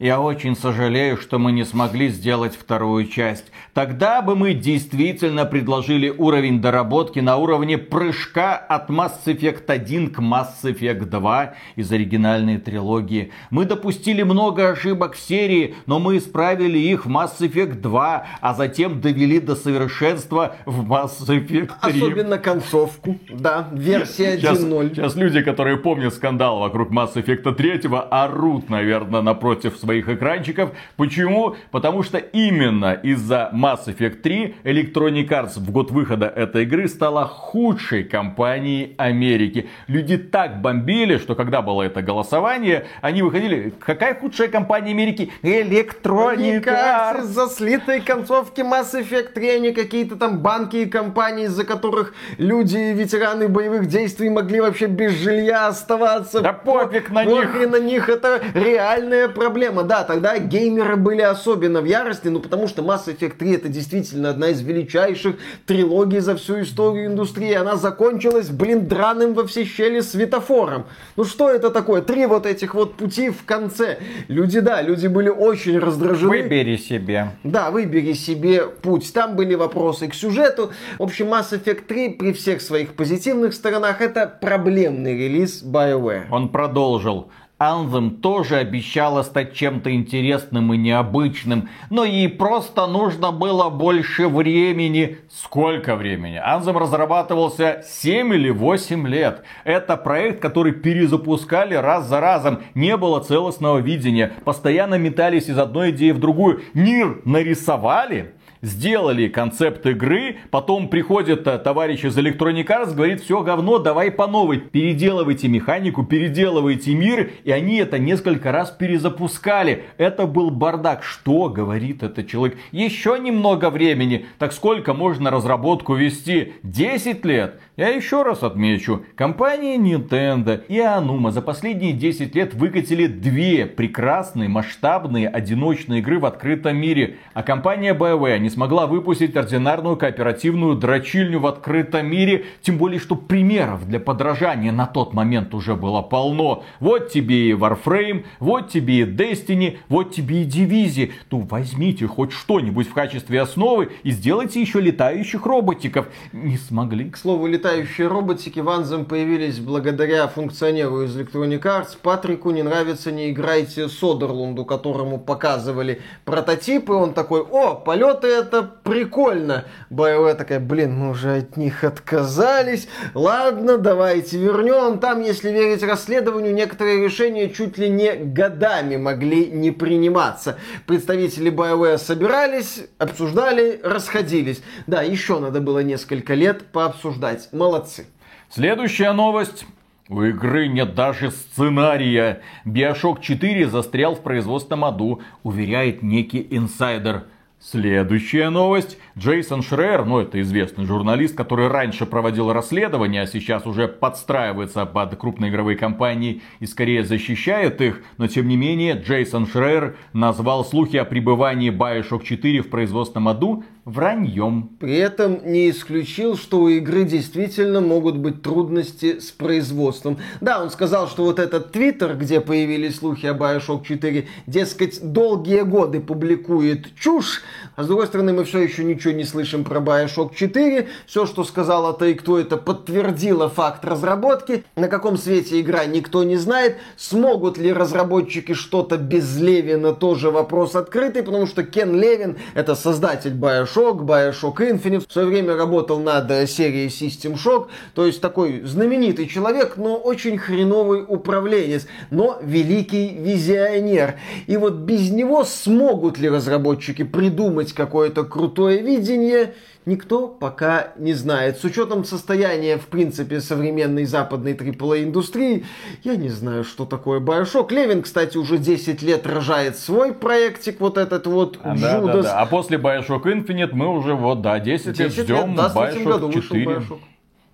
Я очень сожалею, что мы не смогли сделать вторую часть. Тогда бы мы действительно предложили уровень доработки на уровне прыжка от Mass Effect 1 к Mass Effect 2 из оригинальной трилогии. Мы допустили много ошибок в серии, но мы исправили их в Mass Effect 2, а затем довели до совершенства в Mass Effect 3. Особенно концовку, да, версия 1.0. Сейчас, сейчас люди, которые помнят скандал вокруг Mass Effect 3, орут, наверное, напротив своих своих экранчиков. Почему? Потому что именно из-за Mass Effect 3 Electronic Arts в год выхода этой игры стала худшей компанией Америки. Люди так бомбили, что когда было это голосование, они выходили, какая худшая компания Америки? Electronic Arts. Из-за слитой концовки Mass Effect 3, они какие-то там банки и компании, из-за которых люди, ветераны боевых действий могли вообще без жилья оставаться. Да пофиг на них. на них, это реальная проблема проблема, да, тогда геймеры были особенно в ярости, ну потому что Mass Effect 3 это действительно одна из величайших трилогий за всю историю индустрии. Она закончилась, блин, драным во все щели светофором. Ну что это такое? Три вот этих вот пути в конце. Люди, да, люди были очень раздражены. Выбери себе. Да, выбери себе путь. Там были вопросы к сюжету. В общем, Mass Effect 3 при всех своих позитивных сторонах это проблемный релиз BioWare. Он продолжил Anthem тоже обещала стать чем-то интересным и необычным, но ей просто нужно было больше времени. Сколько времени? Anthem разрабатывался 7 или 8 лет. Это проект, который перезапускали раз за разом. Не было целостного видения. Постоянно метались из одной идеи в другую. Мир нарисовали, сделали концепт игры, потом приходит э, товарищ из Electronic Arts, говорит, все говно, давай по новой, переделывайте механику, переделывайте мир, и они это несколько раз перезапускали. Это был бардак. Что говорит этот человек? Еще немного времени, так сколько можно разработку вести? 10 лет? Я еще раз отмечу, компания Nintendo и Anuma за последние 10 лет выкатили две прекрасные масштабные одиночные игры в открытом мире. А компания BioWare не смогла выпустить ординарную кооперативную дрочильню в открытом мире. Тем более, что примеров для подражания на тот момент уже было полно. Вот тебе и Warframe, вот тебе и Destiny, вот тебе и Division. Ну возьмите хоть что-нибудь в качестве основы и сделайте еще летающих роботиков. Не смогли. К слову, летающих летающие роботики в Anthem появились благодаря функционеру из Electronic Arts. Патрику не нравится, не играйте Содерлунду, которому показывали прототипы. Он такой, о, полеты это прикольно. BioWare такая, блин, мы уже от них отказались. Ладно, давайте вернем. Там, если верить расследованию, некоторые решения чуть ли не годами могли не приниматься. Представители BioWare собирались, обсуждали, расходились. Да, еще надо было несколько лет пообсуждать. Молодцы. Следующая новость. У игры нет даже сценария. Bioshock 4 застрял в производственном аду, уверяет некий инсайдер. Следующая новость. Джейсон Шрер, ну это известный журналист, который раньше проводил расследования, а сейчас уже подстраивается под крупные игровые компании и скорее защищает их, но тем не менее Джейсон Шрер назвал слухи о пребывании Bioshock 4 в производственном аду враньем. При этом не исключил, что у игры действительно могут быть трудности с производством. Да, он сказал, что вот этот твиттер, где появились слухи о Bioshock 4, дескать, долгие годы публикует чушь, а с другой стороны мы все еще ничего не слышим про Bioshock 4. Все, что сказала Take-Two, это подтвердило факт разработки. На каком свете игра никто не знает. Смогут ли разработчики что-то без Левина, тоже вопрос открытый, потому что Кен Левин, это создатель Bioshock Bioshock, Bioshock Infinite. В свое время работал над э, серией System Shock. То есть такой знаменитый человек, но очень хреновый управленец, но великий визионер. И вот без него смогут ли разработчики придумать какое-то крутое видение, никто пока не знает. С учетом состояния, в принципе, современной западной AAA-индустрии, я не знаю, что такое Bioshock. Левин, кстати, уже 10 лет рожает свой проектик, вот этот вот а, да, да, да. А после Bioshock Infinite мы уже, вот, да, 10, 10 лет ждем да, Bioshock 4. Bioshock.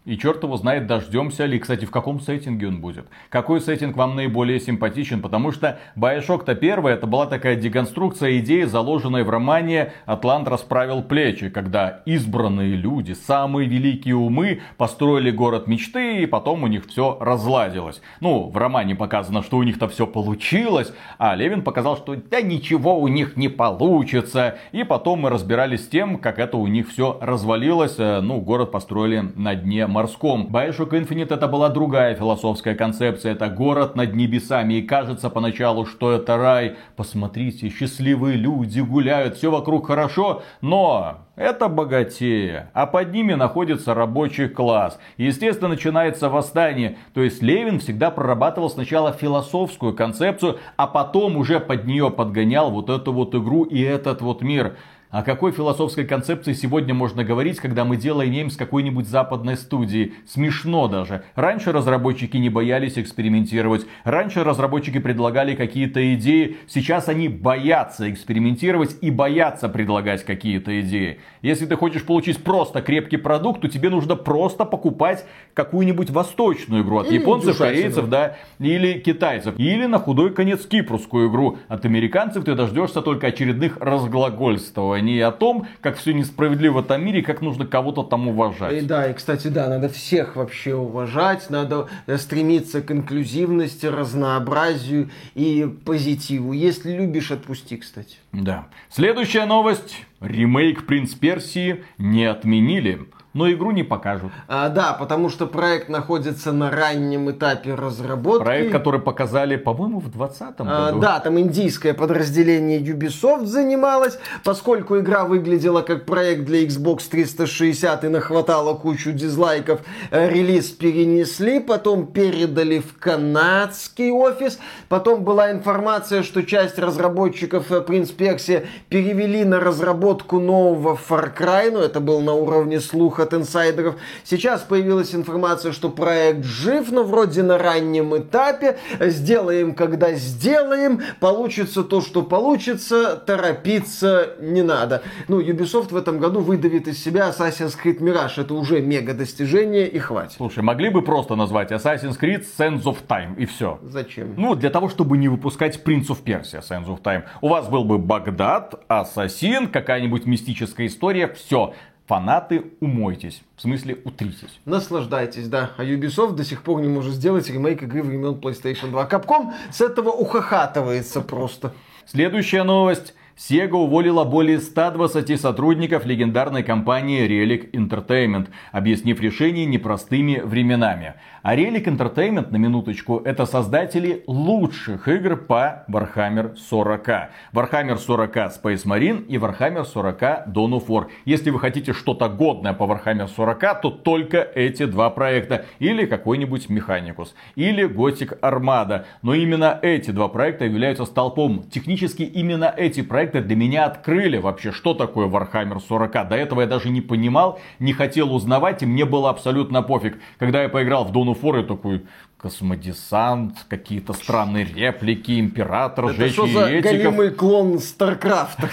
И черт его знает, дождемся ли. Кстати, в каком сеттинге он будет. Какой сеттинг вам наиболее симпатичен? Потому что Bioshock-то первая, это была такая деконструкция идеи, заложенной в романе «Атлант расправил плечи», когда избранные люди, самые великие умы, построили город мечты, и потом у них все разладилось. Ну, в романе показано, что у них-то все получилось, а Левин показал, что да ничего у них не получится. И потом мы разбирались с тем, как это у них все развалилось. Э, ну, город построили на дне морском. Bioshock Infinite это была другая философская концепция. Это город над небесами. И кажется поначалу, что это рай. Посмотрите, счастливые люди гуляют, все вокруг хорошо. Но это богатея, а под ними находится рабочий класс. Естественно, начинается восстание. То есть Левин всегда прорабатывал сначала философскую концепцию, а потом уже под нее подгонял вот эту вот игру и этот вот мир. О какой философской концепции сегодня можно говорить, когда мы дело имеем с какой-нибудь западной студией? Смешно даже. Раньше разработчики не боялись экспериментировать. Раньше разработчики предлагали какие-то идеи. Сейчас они боятся экспериментировать и боятся предлагать какие-то идеи. Если ты хочешь получить просто крепкий продукт, то тебе нужно просто покупать какую-нибудь восточную игру от или японцев, корейцев, да, или китайцев. Или на худой конец кипрскую игру. От американцев ты дождешься только очередных разглагольствований не о том, как все несправедливо в этом мире, как нужно кого-то там уважать. И да, и кстати, да, надо всех вообще уважать, надо э, стремиться к инклюзивности, разнообразию и позитиву. Если любишь, отпусти, кстати. Да. Следующая новость. Ремейк «Принц Персии» не отменили. Но игру не покажут. А, да, потому что проект находится на раннем этапе разработки. Проект, который показали, по-моему, в 2020 А, году. да, там индийское подразделение Ubisoft занималось, поскольку игра выглядела как проект для Xbox 360 и нахватала кучу дизлайков, э, релиз перенесли, потом передали в канадский офис, потом была информация, что часть разработчиков э, Prince Persia перевели на разработку нового Far Cry, но это был на уровне слуха от инсайдеров. Сейчас появилась информация, что проект жив, но вроде на раннем этапе. Сделаем, когда сделаем. Получится то, что получится. Торопиться не надо. Ну, Ubisoft в этом году выдавит из себя Assassin's Creed Mirage. Это уже мега достижение и хватит. Слушай, могли бы просто назвать Assassin's Creed Sands of Time и все. Зачем? Ну, для того, чтобы не выпускать Prince of Persia Sands of Time. У вас был бы Багдад, Ассасин, какая-нибудь мистическая история, все. Фанаты, умойтесь. В смысле, утритесь. Наслаждайтесь, да. А Ubisoft до сих пор не может сделать ремейк игры времен PlayStation 2. Капком с этого ухахатывается просто. Следующая новость. Sega уволила более 120 сотрудников легендарной компании Relic Entertainment, объяснив решение непростыми временами. А Relic Entertainment, на минуточку, это создатели лучших игр по Warhammer 40. Warhammer 40 Space Marine и Warhammer 40 Dawn of War. Если вы хотите что-то годное по Warhammer 40, то только эти два проекта. Или какой-нибудь Mechanicus. Или Gothic Armada. Но именно эти два проекта являются столпом. Технически именно эти проекты для меня открыли вообще, что такое Warhammer 40. До этого я даже не понимал, не хотел узнавать, и мне было абсолютно пофиг. Когда я поиграл в Dawn of War, я такой, космодесант, какие-то странные реплики, император, Это что жечь за голимый клон StarCraft а?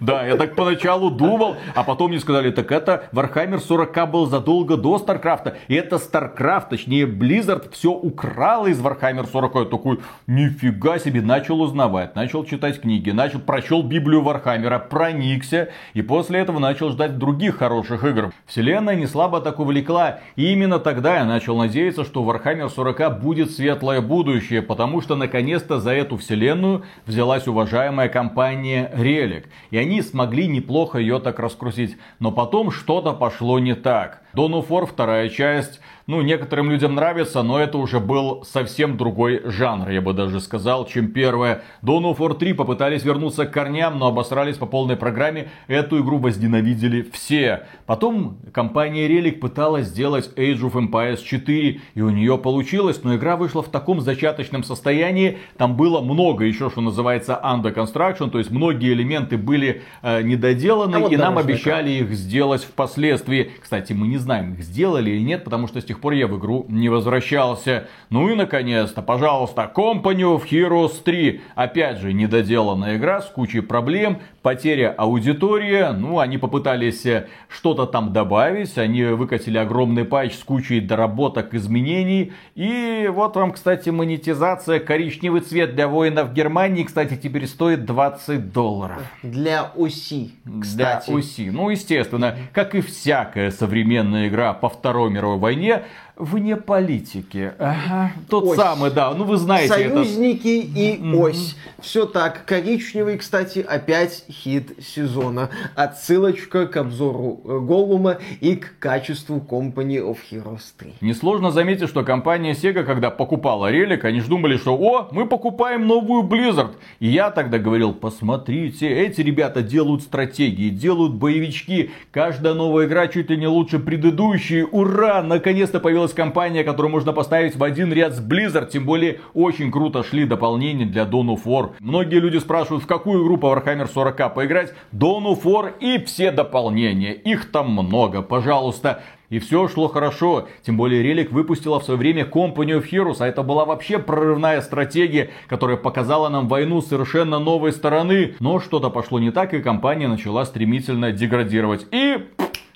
Да, я так поначалу думал, а потом мне сказали, так это Warhammer 40 был задолго до StarCraft а. И это StarCraft, точнее Blizzard, все украл из Warhammer 40. Я такой, нифига себе, начал узнавать, начал читать книги, начал, прочел Библию Warhammer а, проникся. И после этого начал ждать других хороших игр. Вселенная не слабо так увлекла. И именно тогда я начал надеяться, что Warhammer 40 будет светлое будущее. Потому что наконец-то за эту вселенную взялась уважаемая компания Relic. И они смогли неплохо ее так раскрутить. Но потом что-то пошло не так. Dawn of War, вторая часть, ну, некоторым людям нравится, но это уже был совсем другой жанр, я бы даже сказал, чем первая. Dawn of War 3 попытались вернуться к корням, но обосрались по полной программе. Эту игру возненавидели все. Потом компания Relic пыталась сделать Age of Empires 4, и у нее получилось, но игра вышла в таком зачаточном состоянии. Там было много еще, что называется, under construction, то есть многие элементы были э, недоделаны, А вот и нам обещали их сделать впоследствии. Кстати, мы не знаем, их сделали или нет, потому что с тех пор я в игру не возвращался. Ну и наконец-то, пожалуйста, Company of Heroes 3. Опять же, недоделанная игра с кучей проблем, потеря аудитории. Ну, они попытались э, что-то там добавить, они выкатили огромный патч с кучей доработок, изменений. И вот вам, кстати, монетизация. Коричневый цвет для воинов Германии, кстати, теперь стоит 20 долларов. Для оси, кстати. Для оси. Ну, естественно, как и всякая современная игра по Второй мировой войне, вне политики. Ага, тот Ось. самый, да. Ну, вы знаете это. Союзники и ось. Все так. Коричневый, кстати, опять хит сезона. Отсылочка к обзору э, Голума и к качеству Company of Heroes 3. Несложно заметить, что компания Sega, когда покупала релик, они же думали, что о, мы покупаем новую Blizzard. И я тогда говорил, посмотрите, эти ребята делают стратегии, делают боевички. Каждая новая игра чуть ли не лучше предыдущей. Ура! Наконец-то появилась компания, которую можно поставить в один ряд с Blizzard. Тем более, очень круто шли дополнения для Dawn of War. Многие люди спрашивают, в какую игру по Warhammer 40 поиграть. Dawn of War и все дополнения. Их там много, пожалуйста. И все шло хорошо. Тем более Релик выпустила в свое время Company of Heroes, а это была вообще прорывная стратегия, которая показала нам войну с совершенно новой стороны. Но что-то пошло не так, и компания начала стремительно деградировать. И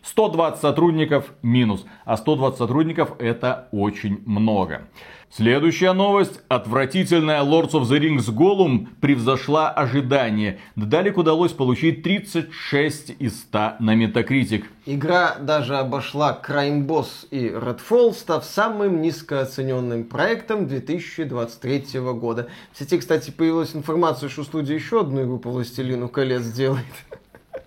120 сотрудников минус. А 120 сотрудников это очень много. Следующая новость. Отвратительная Lords of the Rings Gollum превзошла ожидания. Дедалик удалось получить 36 из 100 на Metacritic. Игра даже обошла Crime Boss и Redfall, став самым низкооцененным проектом 2023 года. В сети, кстати, появилась информация, что студия еще одну игру по Властелину колец делает.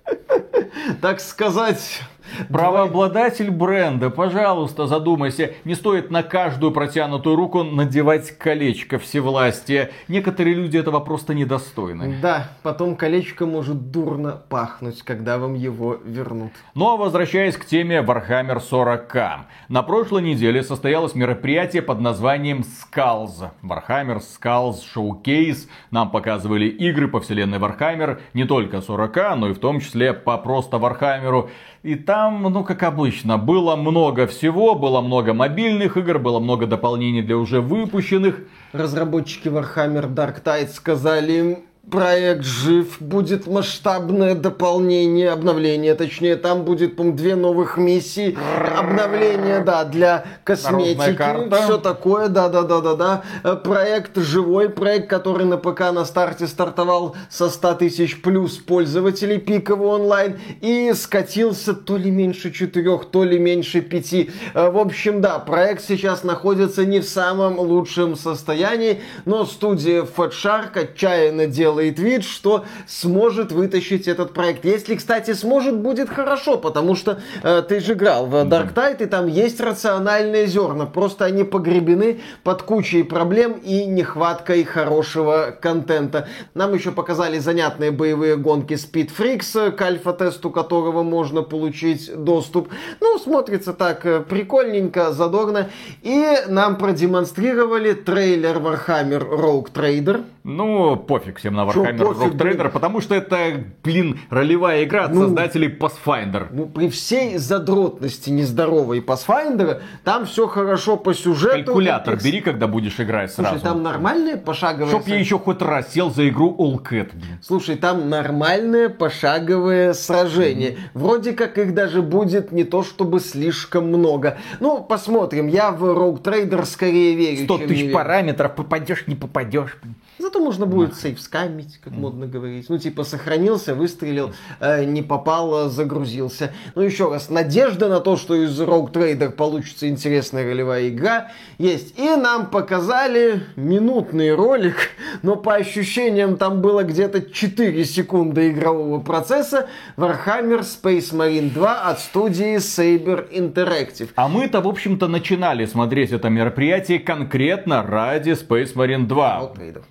(laughs) Так сказать, Правообладатель бренда, пожалуйста, задумайся, не стоит на каждую протянутую руку надевать колечко всевластия. Некоторые люди этого просто недостойны. Да, потом колечко может дурно пахнуть, когда вам его вернут. Но возвращаясь к теме Warhammer 40k. На прошлой неделе состоялось мероприятие под названием Skulls. Warhammer Skulls Showcase. Нам показывали игры по вселенной Warhammer, не только 40к, но и в том числе по просто Warhammer. И там, ну, как обычно, было много всего, было много мобильных игр, было много дополнений для уже выпущенных. Разработчики Warhammer Dark Tide сказали проект жив, будет масштабное дополнение, обновление, точнее, там будет, по две новых миссии, обновление, да, для косметики, все такое, да-да-да-да-да. Э, проект живой, проект, который на ПК на старте стартовал со 100 тысяч плюс пользователей, пиковый онлайн, и скатился то ли меньше четырех, то ли меньше пяти. Э, в общем, да, проект сейчас находится не в самом лучшем состоянии, но студия Fat Shark отчаянно делает делает вид, что сможет вытащить этот проект. Если, кстати, сможет, будет хорошо, потому что э, ты же играл в Dark Tide, и там есть рациональные зерна. Просто они погребены под кучей проблем и нехваткой хорошего контента. Нам еще показали занятные боевые гонки Speed Freaks, к альфа-тесту которого можно получить доступ. Ну, смотрится так э, прикольненько, задорно. И нам продемонстрировали трейлер Warhammer Rogue Trader. Ну, пофиг всем на Warhammer Rock Trader, потому что это, блин, ролевая игра от ну, создателей Pathfinder. Ну, при всей задротности нездоровой Pathfinder, там все хорошо по сюжету. Калькулятор бери, когда будешь играть сразу. Слушай, там нормальные пошаговые... Чтоб я еще хоть раз сел за игру All Cat. Слушай, там нормальные пошаговые сражения. Mm-hmm. Вроде как их даже будет не то чтобы слишком много. Ну, посмотрим. Я в Rogue Trader скорее верю, 100 тысяч параметров, попадешь, не попадешь. Зато можно будет сейф скамить, как модно говорить. Ну, типа, сохранился, выстрелил, э, не попал, загрузился. Ну, еще раз, надежда на то, что из Rogue Trader получится интересная ролевая игра, есть. И нам показали минутный ролик, но по ощущениям там было где-то 4 секунды игрового процесса Warhammer Space Marine 2 от студии Saber Interactive. А мы-то, в общем-то, начинали смотреть это мероприятие конкретно ради Space Marine 2. Rogue Trader.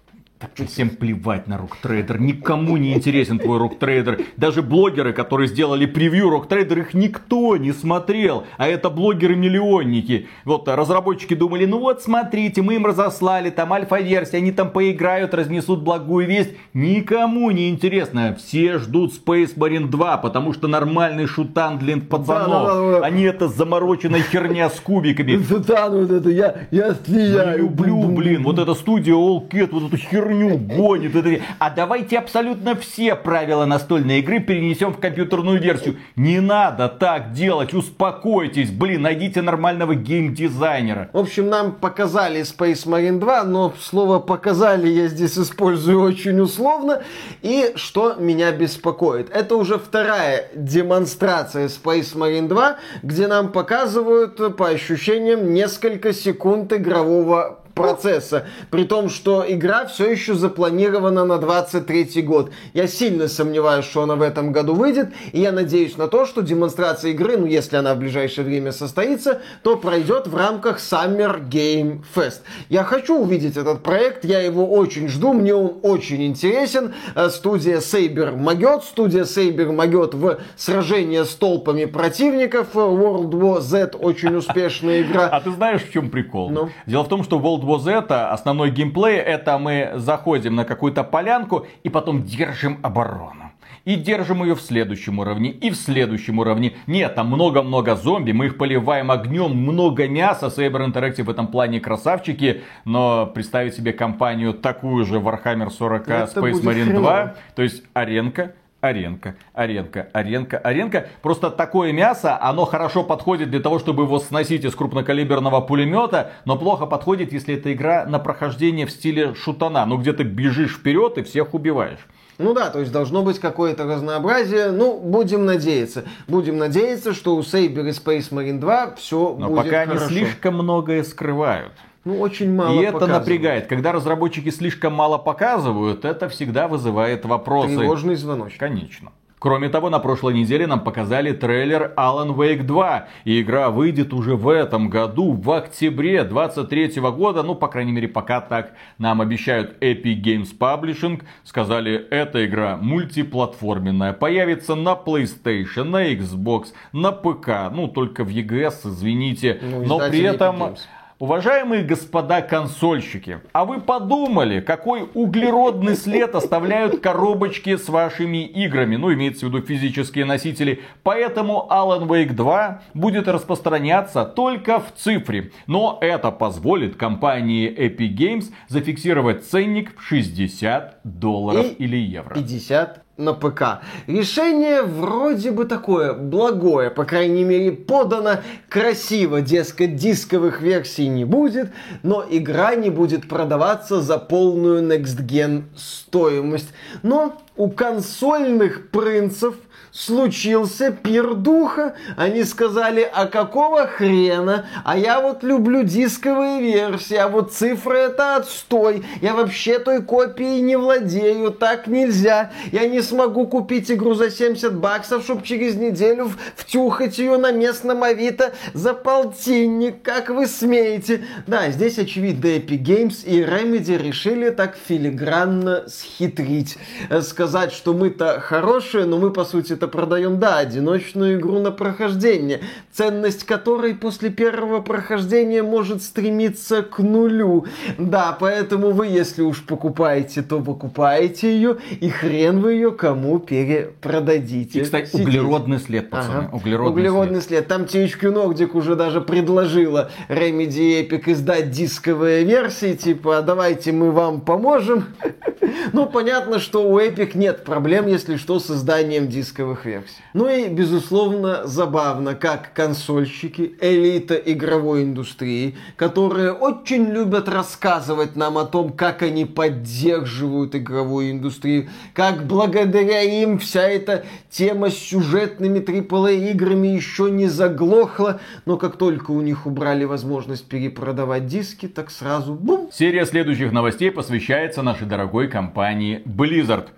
Всем плевать на Rogue Trader. Никому не интересен твой Rogue Trader. Даже блогеры, которые сделали превью Rogue Trader, их никто не смотрел. А это блогеры-миллионники. Вот разработчики думали, ну вот смотрите, мы им разослали там альфа-версия, они там поиграют, разнесут благую весть. Никому не интересно. Все ждут Space Marine 2, потому что нормальный шутан для пацанов. Да, да, да, а не эта замороченная херня с кубиками. Да, ну это я, я стреляю. люблю, блин, вот эта студия All Cat, вот эту херню херню гонит. А давайте абсолютно все правила настольной игры перенесем в компьютерную версию. Не надо так делать, успокойтесь. Блин, найдите нормального геймдизайнера. В общем, нам показали Space Marine 2, но слово показали я здесь использую очень условно. И что меня беспокоит? Это уже вторая демонстрация Space Marine 2, где нам показывают, по ощущениям, несколько секунд игрового процесса. При том, что игра все еще запланирована на 23 год. Я сильно сомневаюсь, что она в этом году выйдет. И я надеюсь на то, что демонстрация игры, ну если она в ближайшее время состоится, то пройдет в рамках Summer Game Fest. Я хочу увидеть этот проект, я его очень жду, мне он очень интересен. Э, студия Saber могет, студия Saber могет в сражение с толпами противников. World War Z очень успешная игра. (laughs) А ты знаешь, в чем прикол? Ну? Дело в том, что World War Z, основной геймплей, это мы заходим на какую-то полянку и потом держим оборону. И держим ее в следующем уровне, и в следующем уровне. Нет, там много-много зомби, мы их поливаем огнем, много мяса. Saber Interactive в этом плане красавчики. Но представить себе компанию такую же Warhammer 40 Space Marine 2, то есть аренка, Аренка, Аренка, Аренка, Аренка. Просто такое мясо, оно хорошо подходит для того, чтобы его сносить из крупнокалиберного пулемета, но плохо подходит, если это игра на прохождение в стиле шутана. Ну, где ты бежишь вперед и всех убиваешь. Ну да, то есть должно быть какое-то разнообразие. Ну, будем надеяться. Будем надеяться, что у Saber и Space Marine 2 все Но будет пока хорошо. они слишком многое скрывают. Ну, очень мало И это напрягает. Когда разработчики слишком мало показывают, это всегда вызывает вопросы. Тревожный звоночек. Конечно. Кроме того, на прошлой неделе нам показали трейлер Alan Wake 2. И игра выйдет уже в этом году, в октябре 23 года. Ну, по крайней мере, пока так нам обещают Epic Games Publishing. Сказали, эта игра мультиплатформенная. Появится на PlayStation, на Xbox, на ПК. Ну, только в EGS, извините. Ну, Но при этом... Games Уважаемые господа консольщики, а вы подумали, какой углеродный след оставляют коробочки с вашими играми, ну имеется в виду физические носители, поэтому Alan Wake 2 будет распространяться только в цифре, но это позволит компании Epic Games зафиксировать ценник в 60 долларов И или евро. 50 на ПК. Решение вроде бы такое благое, по крайней мере подано красиво, дескать, дисковых версий не будет, но игра не будет продаваться за полную Next Gen стоимость. Но у консольных принцев – случился пир духа. Они сказали, а какого хрена? А я вот люблю дисковые версии, а вот цифры это отстой. Я вообще той копией не владею, так нельзя. Я не смогу купить игру за 70 баксов, чтобы через неделю втюхать ее на местном Авито за полтинник. Как вы смеете? Да, здесь очевидно Epic Games и Remedy решили так филигранно схитрить. Сказать, что мы-то хорошие, но мы по сути это продаем, да, одиночную игру на прохождение, ценность которой после первого прохождения может стремиться к нулю. Да, поэтому вы, если уж покупаете, то покупаете ее, и хрен вы ее кому перепродадите. И, кстати, Сидите. углеродный след, пацаны. Ага. Углеродный, углеродный след. след. Там THQ Nordic уже даже предложила Remedy Epic издать дисковые версии, типа, «А давайте мы вам поможем. (laughs) Ну, понятно, что у Epic нет проблем, если что, с изданием дисковых версий. Ну и, безусловно, забавно, как консольщики, элита игровой индустрии, которые очень любят рассказывать нам о том, как они поддерживают игровую индустрию, как благодаря им вся эта тема с сюжетными AAA играми еще не заглохла, но как только у них убрали возможность перепродавать диски, так сразу бум! Серия следующих новостей посвящается нашей дорогой компании Blizzard.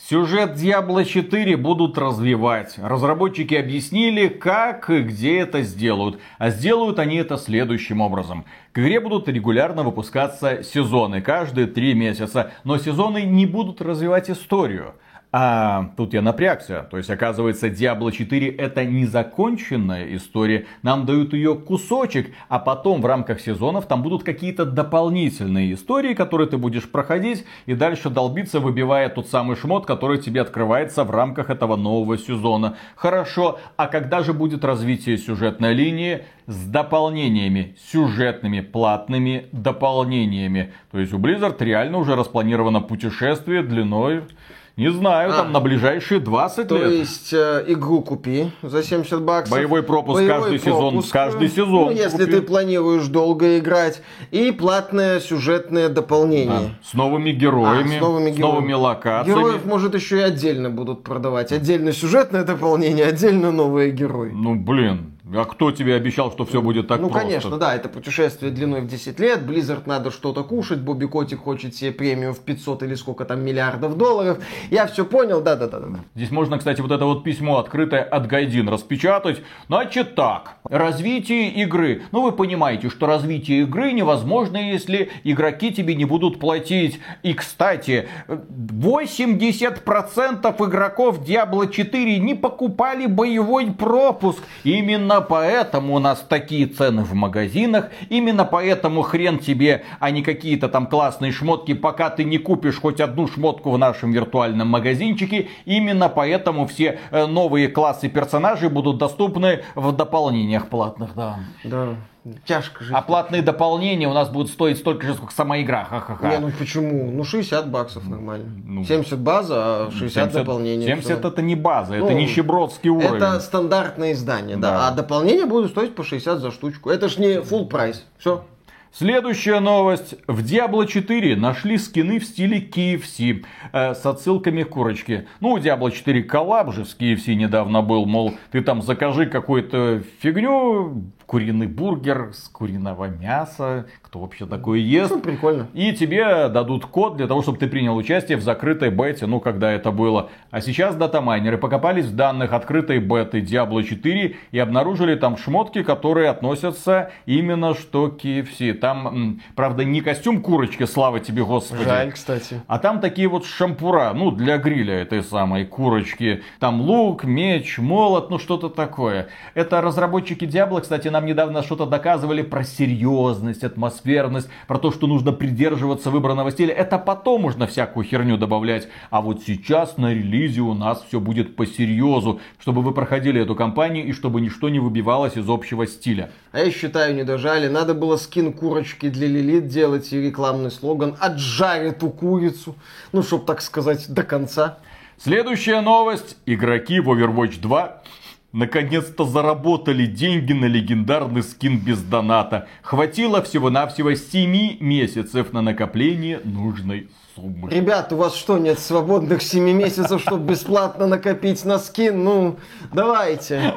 Сюжет Diablo 4 будут развивать. Разработчики объяснили, как и где это сделают. А сделают они это следующим образом. К игре будут регулярно выпускаться сезоны, каждые три месяца. Но сезоны не будут развивать историю. А тут я напрягся. То есть, оказывается, Diablo 4 это незаконченная история. Нам дают ее кусочек, а потом в рамках сезонов там будут какие-то дополнительные истории, которые ты будешь проходить и дальше долбиться, выбивая тот самый шмот, который тебе открывается в рамках этого нового сезона. Хорошо, а когда же будет развитие сюжетной линии? с дополнениями, сюжетными, платными дополнениями. То есть у Blizzard реально уже распланировано путешествие длиной не знаю, а, там на ближайшие 20 то лет. То есть э, игру купи за 70 баксов. Боевой пропуск Боевой каждый пропуск, сезон. Каждый сезон. Ну, если купи. ты планируешь долго играть. И платное сюжетное дополнение. А, с новыми героями. А, с новыми, героями. с новыми локациями. Героев, может, еще и отдельно будут продавать. Отдельно сюжетное дополнение, отдельно новые герои. Ну, блин. А кто тебе обещал, что все будет так ну, просто? Ну, конечно, да, это путешествие длиной в 10 лет, Blizzard надо что-то кушать, Бобби Котик хочет себе премию в 500 или сколько там миллиардов долларов. Я все понял, да-да-да. Здесь можно, кстати, вот это вот письмо открытое от Гайдин распечатать. Значит так, развитие игры. Ну, вы понимаете, что развитие игры невозможно, если игроки тебе не будут платить. И, кстати, 80% игроков Diablo 4 не покупали боевой пропуск. Именно поэтому у нас такие цены в магазинах. Именно поэтому хрен тебе, а не какие-то там классные шмотки, пока ты не купишь хоть одну шмотку в нашем виртуальном магазинчике. Именно поэтому все э, новые классы персонажей будут доступны в дополнениях платных, да. Да. Тяжко жить. А платные дополнения у нас будут стоить столько же, сколько сама игра. Ха-ха-ха. Не, ну почему? Ну 60 баксов нормально. Ну, 70 база, а 60 70, дополнения. 70 все. это не база, ну, это нищебродский уровень. Это стандартное издание, да. да. А дополнения будут стоить по 60 за штучку. Это ж не full прайс. Все. Следующая новость. В Diablo 4 нашли скины в стиле KFC э, с отсылками к курочке. Ну, у Diablo 4 коллаб же с KFC недавно был, мол, ты там закажи какую-то фигню, куриный бургер с куриного мяса. Кто вообще такое ест? Ну, прикольно. И тебе дадут код для того, чтобы ты принял участие в закрытой бете, ну, когда это было. А сейчас датамайнеры покопались в данных открытой беты Diablo 4 и обнаружили там шмотки, которые относятся именно что к KFC. Там, правда, не костюм курочки, слава тебе, господи. Жаль, кстати. А там такие вот шампура, ну, для гриля этой самой курочки. Там лук, меч, молот, ну, что-то такое. Это разработчики Diablo, кстати, нам недавно что-то доказывали про серьезность, атмосферность, про то, что нужно придерживаться выбранного стиля. Это потом можно всякую херню добавлять. А вот сейчас на релизе у нас все будет по серьезу, чтобы вы проходили эту кампанию и чтобы ничто не выбивалось из общего стиля. А я считаю, не дожали. Надо было скин курочки для Лилит делать и рекламный слоган «Отжарь эту курицу». Ну, чтоб так сказать, до конца. Следующая новость. Игроки в Overwatch 2 Наконец-то заработали деньги на легендарный скин без доната. Хватило всего-навсего 7 месяцев на накопление нужной суммы. Ребят, у вас что, нет свободных 7 месяцев, чтобы бесплатно накопить на скин? Ну, давайте.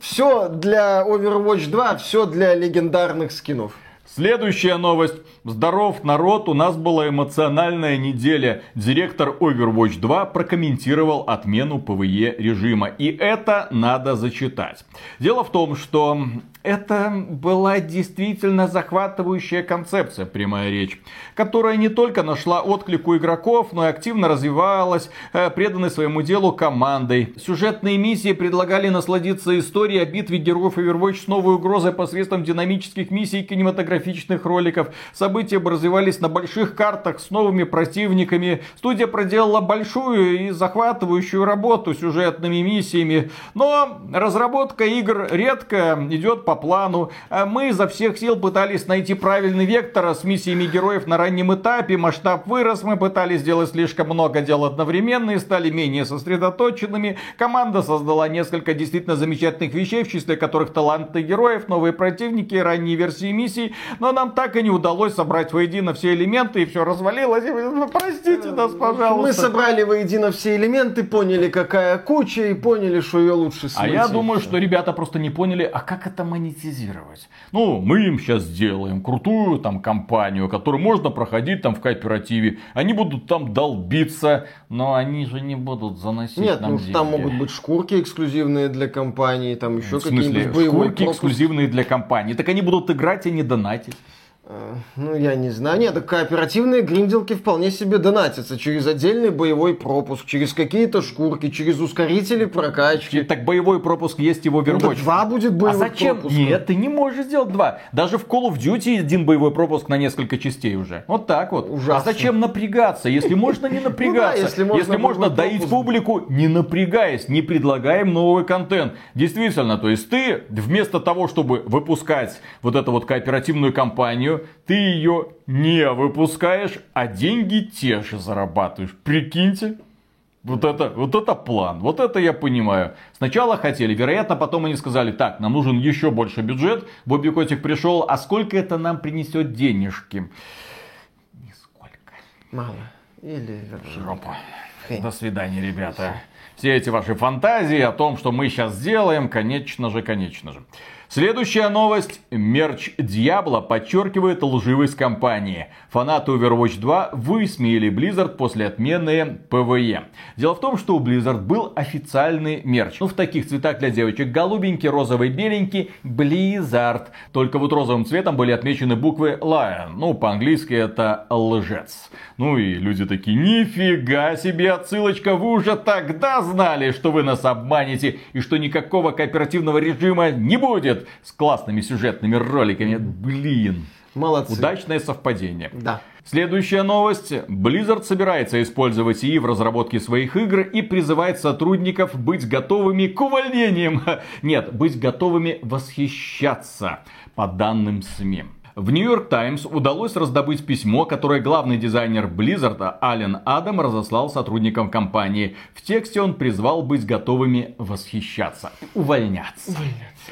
Все для Overwatch 2, все для легендарных скинов. Следующая новость. Здоров, народ, у нас была эмоциональная неделя. Директор Overwatch 2 прокомментировал отмену PvE режима. И это надо зачитать. Дело в том, что это была действительно захватывающая концепция, прямая речь, которая не только нашла отклик у игроков, но и активно развивалась, э, преданной своему делу командой. Сюжетные миссии предлагали насладиться историей о битве героев Overwatch с новой угрозой посредством динамических миссий и кинематографичных роликов. События бы развивались на больших картах с новыми противниками. Студия проделала большую и захватывающую работу сюжетными миссиями, но разработка игр редко идет по по плану. А мы изо всех сил пытались найти правильный вектор с миссиями героев на раннем этапе. Масштаб вырос, мы пытались сделать слишком много дел одновременно и стали менее сосредоточенными. Команда создала несколько действительно замечательных вещей, в числе которых таланты героев, новые противники, ранние версии миссий. Но нам так и не удалось собрать воедино все элементы и все развалилось. Простите нас, пожалуйста. Мы собрали воедино все элементы, поняли, какая куча и поняли, что ее лучше смыть. А я думаю, что ребята просто не поняли, а как это мы монетизировать. Ну, мы им сейчас сделаем крутую там компанию, которую можно проходить там в кооперативе. Они будут там долбиться, но они же не будут заносить Нет, нам ну деньги. там могут быть шкурки эксклюзивные для компании, там еще какие-нибудь боевой шкурки пропуск. эксклюзивные для компании. Так они будут играть и не донатить. Э, Ну, я не знаю. Нет, так кооперативные гринделки вполне себе донатятся через отдельный боевой пропуск, через какие-то шкурки, через ускорители прокачки. Так боевой пропуск есть и в Ну, два будет А боевых зачем? пропуска. Нет, ты не можешь сделать два. Даже в Call of Duty один боевой пропуск на несколько частей уже. Вот так вот. Ужасно. А зачем напрягаться, если можно не напрягаться? (laughs) Ну да, если можно можно боевой доить пропуск. публику, не напрягаясь, не предлагаем новый контент. Действительно, то есть ты вместо того, чтобы выпускать вот эту вот кооперативную кампанию, ты ее не выпускаешь, а деньги те же зарабатываешь. Прикиньте. Вот это, вот это план, вот это я понимаю. Сначала хотели, вероятно, потом они сказали, так, нам нужен еще больше бюджет. Бобби Котик пришел, а сколько это нам принесет денежки? Нисколько. Мало. Или. Жопа. Хрень. До свидания, ребята. Все эти ваши фантазии о том, что мы сейчас сделаем, конечно же, конечно же. Следующая новость. Мерч Diablo подчеркивает лживость компании. Фанаты Overwatch 2 высмеяли Blizzard после отмены PvE. Дело в том, что у Blizzard был официальный мерч. Ну, в таких цветах для девочек. Голубенький, розовый, беленький. Blizzard. Только вот розовым цветом были отмечены буквы Lion. Ну, по-английски это лжец. Ну и люди такие, нифига себе отсылочка, вы уже тогда знали, что вы нас обманете и что никакого кооперативного режима не будет с классными сюжетными роликами. Блин, Молодцы. удачное совпадение. Да. Следующая новость. Blizzard собирается использовать ИИ в разработке своих игр и призывает сотрудников быть готовыми к увольнениям. (laughs) Нет, быть готовыми восхищаться по данным СМИ. В York Times удалось раздобыть письмо, которое главный дизайнер Blizzard Ален Адам разослал сотрудникам компании. В тексте он призвал быть готовыми восхищаться, увольняться.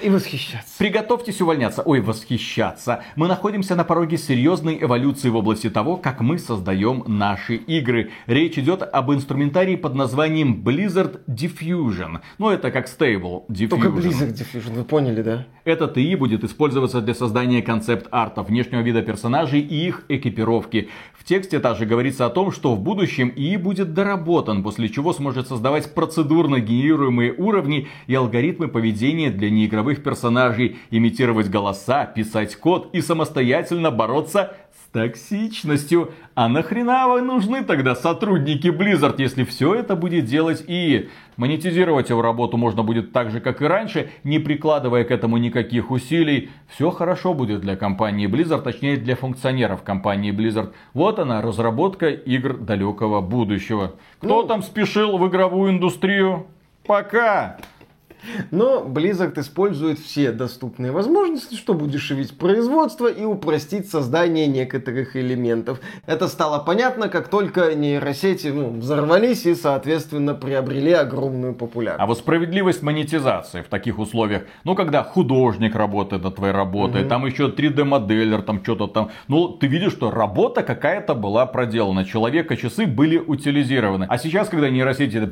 И восхищаться. Приготовьтесь увольняться. Ой, восхищаться. Мы находимся на пороге серьезной эволюции в области того, как мы создаем наши игры. Речь идет об инструментарии под названием Blizzard Diffusion. Ну, это как Stable Diffusion. Только Blizzard Diffusion, вы поняли, да? Этот ИИ будет использоваться для создания концепт-арта, внешнего вида персонажей и их экипировки. В тексте также говорится о том, что в будущем ИИ будет доработан, после чего сможет создавать процедурно генерируемые уровни и алгоритмы поведения для неигровых персонажей, имитировать голоса, писать код и самостоятельно бороться токсичностью. А нахрена вы нужны тогда сотрудники Blizzard, если все это будет делать и монетизировать его работу можно будет так же, как и раньше, не прикладывая к этому никаких усилий. Все хорошо будет для компании Blizzard, точнее для функционеров компании Blizzard. Вот она, разработка игр далекого будущего. Кто ну, там спешил в игровую индустрию? Пока! Но Blizzard использует все доступные возможности, чтобы удешевить производство и упростить создание некоторых элементов. Это стало понятно, как только нейросети ну, взорвались и, соответственно, приобрели огромную популярность. А вот справедливость монетизации в таких условиях, ну, когда художник работает над твоей работой, угу. там еще 3D-моделер, там что-то там, ну, ты видишь, что работа какая-то была проделана, человека часы были утилизированы. А сейчас, когда нейросети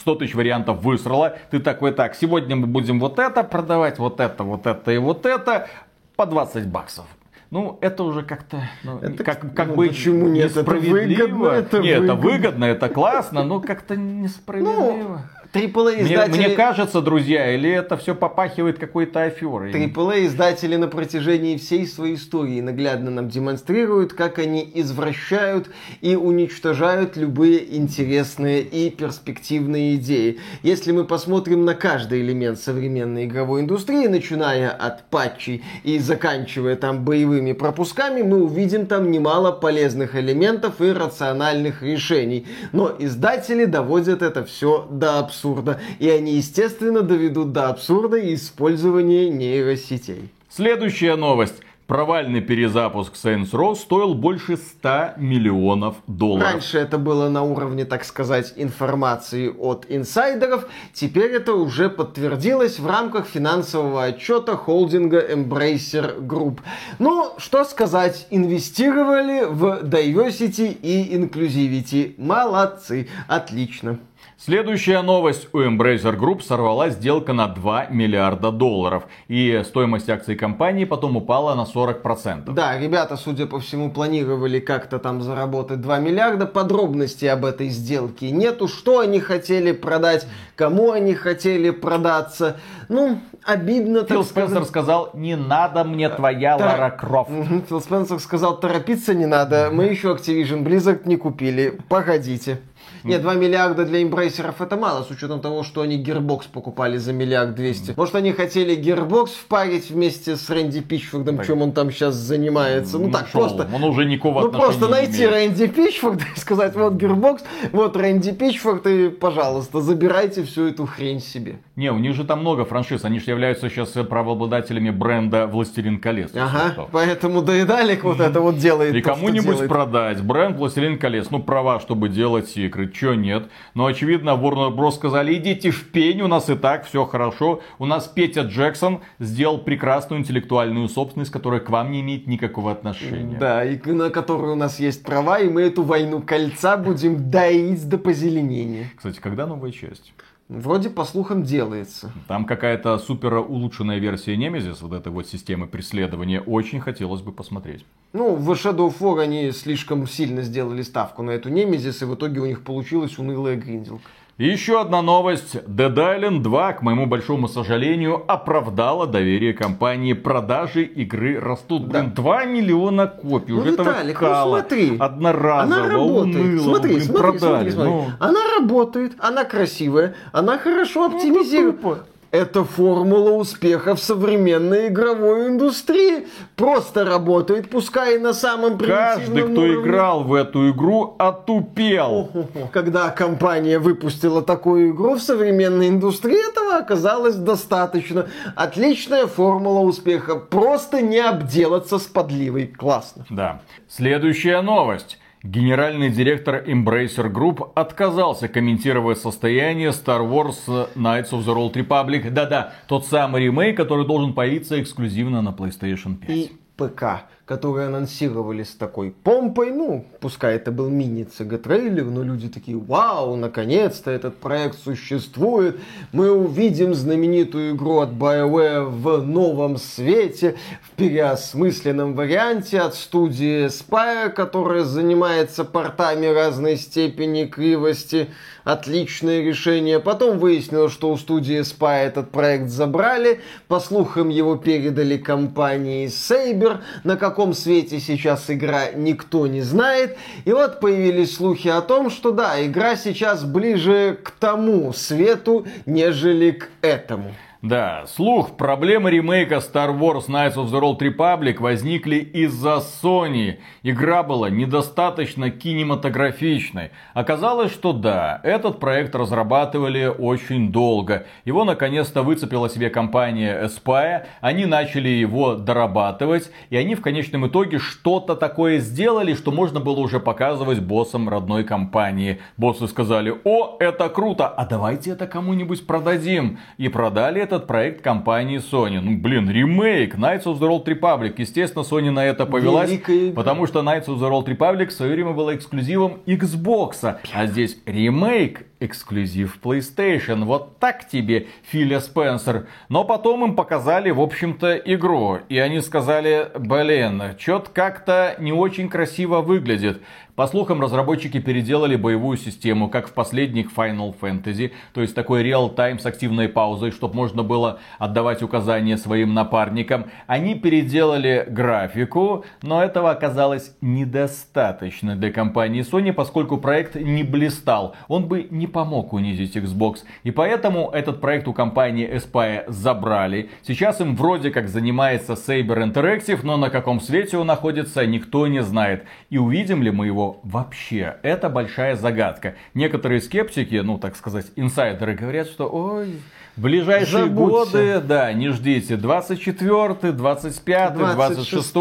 100 тысяч вариантов высрала, ты такой, так, сегодня мы будем вот это продавать, вот это, вот это и вот это по 20 баксов. Ну, это уже как-то, ну, это, как, как ну, бы почему нет, это выгодно, это Нет, выгодно. это выгодно, это классно, но как-то несправедливо. Ну, AAA издатели... Мне, мне кажется, друзья, или это все попахивает какой-то аферой? AAA издатели на протяжении всей своей истории наглядно нам демонстрируют, как они извращают и уничтожают любые интересные и перспективные идеи. Если мы посмотрим на каждый элемент современной игровой индустрии, начиная от патчей и заканчивая там боевыми пропусками, мы увидим там немало полезных элементов и рациональных решений. Но издатели доводят это все до абсурда абсурда, и они, естественно, доведут до абсурда использования нейросетей. Следующая новость. Провальный перезапуск Saints Row стоил больше 100 миллионов долларов. Раньше это было на уровне, так сказать, информации от инсайдеров. Теперь это уже подтвердилось в рамках финансового отчета холдинга Embracer Group. Ну, что сказать, инвестировали в diversity и inclusivity. Молодцы, отлично. Следующая новость. У Embracer Group сорвалась сделка на 2 миллиарда долларов. И стоимость акций компании потом упала на 40%. Да, ребята, судя по всему, планировали как-то там заработать 2 миллиарда. Подробностей об этой сделке нету. Что они хотели продать, кому они хотели продаться. Ну, обидно. Фил Спенсер сказал, не надо мне твоя Тор... Лара Крофт. Фил Спенсер сказал, торопиться не надо. Мы еще Activision Blizzard не купили. Погодите. Нет, 2 миллиарда для имбрейсеров это мало, с учетом того, что они Gearbox покупали за миллиард двести. Может, они хотели Gearbox впарить вместе с Рэнди Пичфордом, так. чем он там сейчас занимается. Ну, ну так, шоу. просто... Он уже никакого Ну, просто найти имеет. Рэнди Пичфорда и сказать, вот Gearbox, вот Рэнди Пичфорд, и, пожалуйста, забирайте всю эту хрень себе. Не, у них же там много франшиз, они же являются сейчас правообладателями бренда «Властелин колец». Ага, поэтому доедалик вот это вот делает. И кому-нибудь продать бренд «Властелин колец», ну, права, чтобы делать игры чё нет. Но, очевидно, Warner Bros. сказали, идите в пень, у нас и так все хорошо. У нас Петя Джексон сделал прекрасную интеллектуальную собственность, которая к вам не имеет никакого отношения. Да, и на которую у нас есть права, и мы эту войну кольца будем доить до позеленения. Кстати, когда новая часть? Вроде, по слухам, делается. Там какая-то супер улучшенная версия Немезис, вот этой вот системы преследования, очень хотелось бы посмотреть. Ну, в Shadow of War они слишком сильно сделали ставку на эту Немезис, и в итоге у них получилась унылая гринделка. И еще одна новость. Dead Island 2, к моему большому сожалению, оправдала доверие компании. Продажи игры растут. Да. Блин, 2 миллиона копий. Ну, Уже Виталик, этого ну смотри. Одноразово, она работает. уныло, смотри, блин, смотри, продали. смотри, смотри. Ну. Она работает, она красивая, она хорошо оптимизирует. Ну, это формула успеха в современной игровой индустрии. Просто работает, пускай и на самом Каждый, кто уровне. играл в эту игру, отупел. Когда компания выпустила такую игру в современной индустрии, этого оказалось достаточно. Отличная формула успеха. Просто не обделаться с подливой. Классно. Да. Следующая новость. Генеральный директор Embracer Group отказался комментировать состояние Star Wars Knights of the Old Republic. Да-да, тот самый ремейк, который должен появиться эксклюзивно на PlayStation 5. И ПК, которые анонсировали с такой помпой. Ну, пускай это был мини-ЦГ-трейлер, но люди такие, вау, наконец-то этот проект существует. Мы увидим знаменитую игру от BioWare в новом свете, в переосмысленном варианте от студии Spire, которая занимается портами разной степени кривости отличное решение. Потом выяснилось, что у студии Spy этот проект забрали. По слухам, его передали компании Saber. На каком свете сейчас игра, никто не знает. И вот появились слухи о том, что да, игра сейчас ближе к тому свету, нежели к этому. Да, слух, проблемы ремейка Star Wars Knights of the Old Republic возникли из-за Sony. Игра была недостаточно кинематографичной. Оказалось, что да, этот проект разрабатывали очень долго. Его наконец-то выцепила себе компания Aspire. Они начали его дорабатывать. И они в конечном итоге что-то такое сделали, что можно было уже показывать боссам родной компании. Боссы сказали, о, это круто, а давайте это кому-нибудь продадим. И продали это этот проект компании Sony. Ну, блин, ремейк Knights of the Old Republic. Естественно, Sony на это повелась, потому что Knights of the Old Republic в свое время была эксклюзивом Xbox. А здесь ремейк эксклюзив PlayStation. Вот так тебе, Филя Спенсер. Но потом им показали, в общем-то, игру. И они сказали, блин, что-то как-то не очень красиво выглядит. По слухам, разработчики переделали боевую систему, как в последних Final Fantasy, то есть такой реал-тайм с активной паузой, чтобы можно было отдавать указания своим напарникам. Они переделали графику, но этого оказалось недостаточно для компании Sony, поскольку проект не блистал. Он бы не помог унизить Xbox. И поэтому этот проект у компании Espire забрали. Сейчас им вроде как занимается Saber Interactive, но на каком свете он находится, никто не знает. И увидим ли мы его вообще? Это большая загадка. Некоторые скептики, ну так сказать, инсайдеры говорят, что ой, в ближайшие Забудьте. годы, да, не ждите. 24, 25, 26.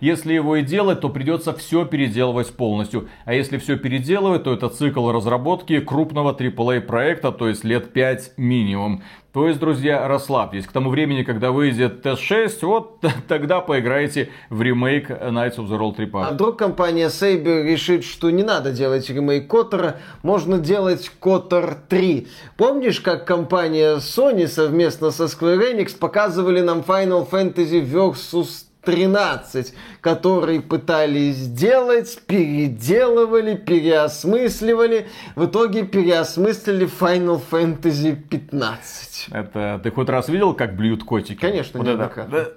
Если его и делать, то придется все переделывать полностью. А если все переделывать, то это цикл разработки крупного AAA проекта, то есть лет 5 минимум. То есть, друзья, расслабьтесь. К тому времени, когда выйдет TS6, вот (laughs) тогда поиграете в ремейк Knights of the Old Republic. А вдруг компания Saber решит, что не надо делать ремейк Котора, можно делать Котор 3. Помнишь, как компания Sony совместно со Square Enix показывали нам Final Fantasy Versus 13, который пытались сделать, переделывали, переосмысливали. В итоге переосмыслили Final Fantasy 15. Это ты хоть раз видел, как блюют котики? Конечно, вот это.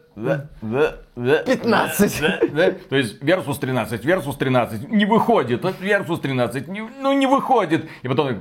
15. То есть Versus 13, Versus 13, не выходит, Versus 13, ну не выходит. И потом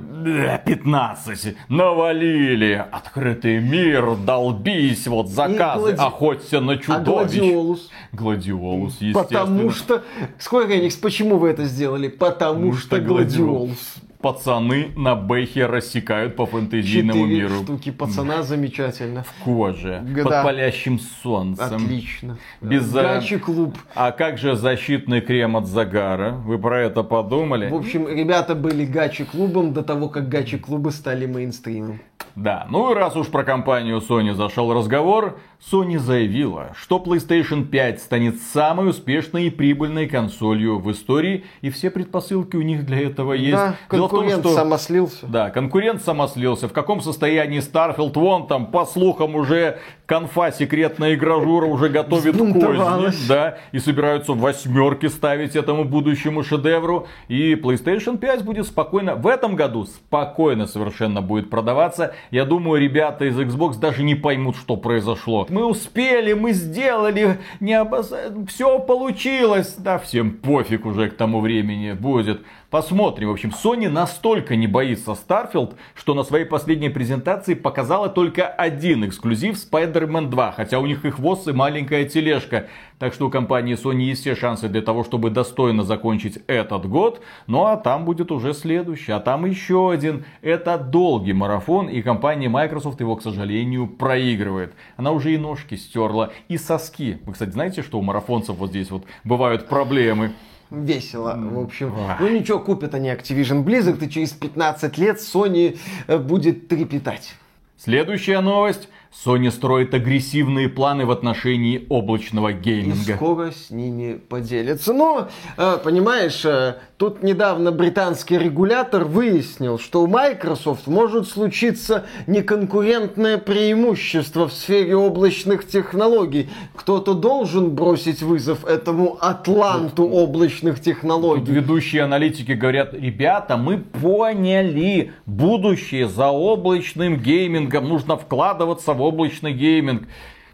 15, навалили, открытый мир, долбись, вот заказы, охоться на а чудовищ. А Гладиолус? Гладиолус, естественно. Потому что, Square Enix, почему вы это сделали? Потому, что Гладиолус пацаны на бэхе рассекают по фэнтезийному Четыре миру. штуки пацана замечательно. В коже, да. под палящим солнцем. Отлично. Без Гачи клуб. А как же защитный крем от загара? Вы про это подумали? В общем, ребята были гачи клубом до того, как гачи клубы стали мейнстримом. Да, ну и раз уж про компанию Sony зашел разговор, Sony заявила, что PlayStation 5 станет самой успешной и прибыльной консолью в истории, и все предпосылки у них для этого есть. Да, конкурент том, что... самослился. Да, конкурент самослился. В каком состоянии Starfield вон там, по слухам, уже конфа секретная игражура уже готовит козни, да, и собираются восьмерки ставить этому будущему шедевру. И PlayStation 5 будет спокойно, в этом году спокойно совершенно будет продаваться. Я думаю, ребята из Xbox даже не поймут, что произошло мы успели, мы сделали, не обоз... все получилось. Да, всем пофиг уже к тому времени будет. Посмотрим. В общем, Sony настолько не боится Starfield, что на своей последней презентации показала только один эксклюзив Spider-Man 2. Хотя у них и хвост, и маленькая тележка. Так что у компании Sony есть все шансы для того, чтобы достойно закончить этот год. Ну а там будет уже следующий. А там еще один. Это долгий марафон. И компания Microsoft его, к сожалению, проигрывает. Она уже и ножки стерла, и соски. Вы, кстати, знаете, что у марафонцев вот здесь вот бывают проблемы? Весело, в общем. Ну ничего, купят они Activision Blizzard, и через 15 лет Sony э, будет трепетать. Следующая новость. Sony строит агрессивные планы в отношении облачного гейминга. И скоро с ними поделятся. Но, э, понимаешь, э, тут недавно британский регулятор выяснил, что у Microsoft может случиться неконкурентное преимущество в сфере облачных технологий. Кто-то должен бросить вызов этому атланту облачных технологий. Тут ведущие аналитики говорят, ребята, мы поняли, будущее за облачным геймингом нужно вкладываться в облачный гейминг.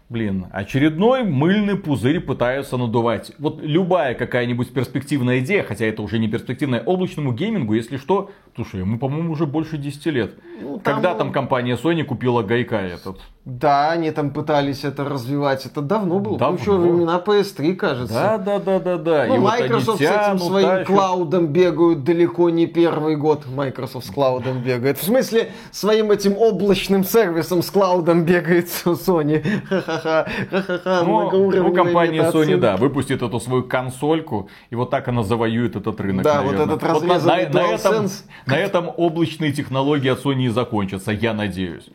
Блин, очередной мыльный пузырь пытаются надувать. Вот любая какая-нибудь перспективная идея, хотя это уже не перспективная, облачному геймингу, если что, слушай, мы, по-моему, уже больше 10 лет. Ну, там... Когда там компания Sony купила Gaikai этот? Да, они там пытались это развивать. Это давно было. Давно. Еще времена PS3, кажется. Да, да, да, да, да. Ну, И Microsoft вот тянут, с этим своим тащат. клаудом бегают далеко не первый год. Microsoft с клаудом бегает. В смысле, своим этим облачным сервисом с клаудом бегает (laughs) Sony. Ха-ха-ха. Ха-ха-ха. Ну, ну компания Sony, да, выпустит эту свою консольку, и вот так она завоюет этот рынок, Да, наверное. вот этот разрезанный вот на, на, на, этом, на этом облачные технологии от Sony закончатся, я надеюсь.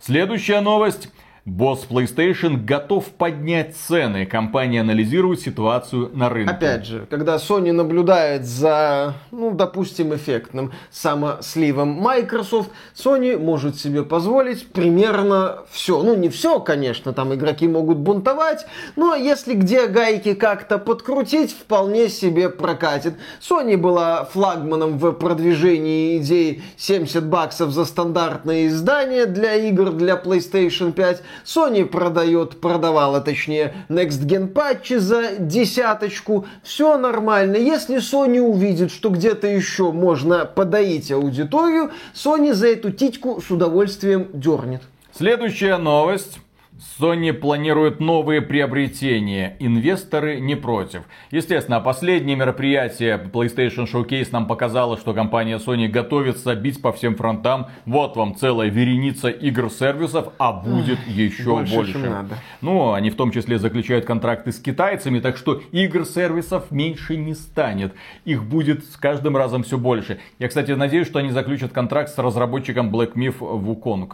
Следующая новость. Босс PlayStation готов поднять цены. Компания анализирует ситуацию на рынке. Опять же, когда Sony наблюдает за, ну, допустим, эффектным самосливом Microsoft, Sony может себе позволить примерно все. Ну, не все, конечно, там игроки могут бунтовать, но если где гайки как-то подкрутить, вполне себе прокатит. Sony была флагманом в продвижении идеи 70 баксов за стандартное издание для игр для PlayStation 5. Sony продает, продавала точнее, Next Gen патчи за десяточку. Все нормально. Если Sony увидит, что где-то еще можно подоить аудиторию, Sony за эту титьку с удовольствием дернет. Следующая новость. Sony планирует новые приобретения. Инвесторы не против. Естественно, последнее мероприятие PlayStation Showcase нам показало, что компания Sony готовится бить по всем фронтам. Вот вам целая вереница игр-сервисов, а будет еще больше. больше. Надо. Ну, они в том числе заключают контракты с китайцами, так что игр-сервисов меньше не станет. Их будет с каждым разом все больше. Я, кстати, надеюсь, что они заключат контракт с разработчиком Black Myth Wukong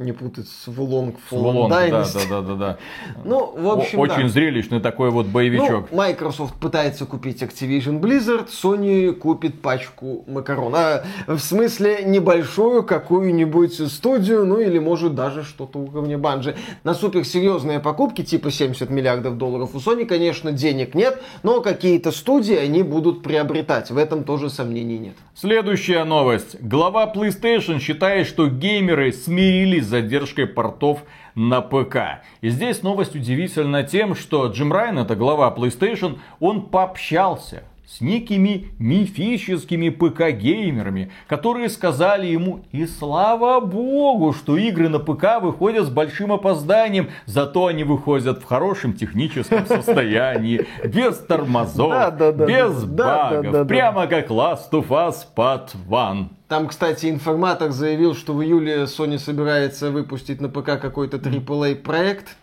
не путать с Wulong Fallen да, да, да, да, да. (laughs) Ну, в общем, Очень да. зрелищный такой вот боевичок. Ну, Microsoft пытается купить Activision Blizzard, Sony купит пачку макарон. А, в смысле, небольшую какую-нибудь студию, ну или может даже что-то уровня банжи. На суперсерьезные покупки, типа 70 миллиардов долларов, у Sony, конечно, денег нет, но какие-то студии они будут приобретать. В этом тоже сомнений нет. Следующая новость. Глава PlayStation считает, что геймеры смирились задержкой портов на ПК. И здесь новость удивительна тем, что Джим Райан, это глава PlayStation, он пообщался с некими мифическими ПК-геймерами, которые сказали ему, и слава богу, что игры на ПК выходят с большим опозданием, зато они выходят в хорошем техническом состоянии, без тормозов, без багов, прямо как Last of Us Part 1. Там, кстати, информатор заявил, что в июле Sony собирается выпустить на ПК какой-то AAA проект.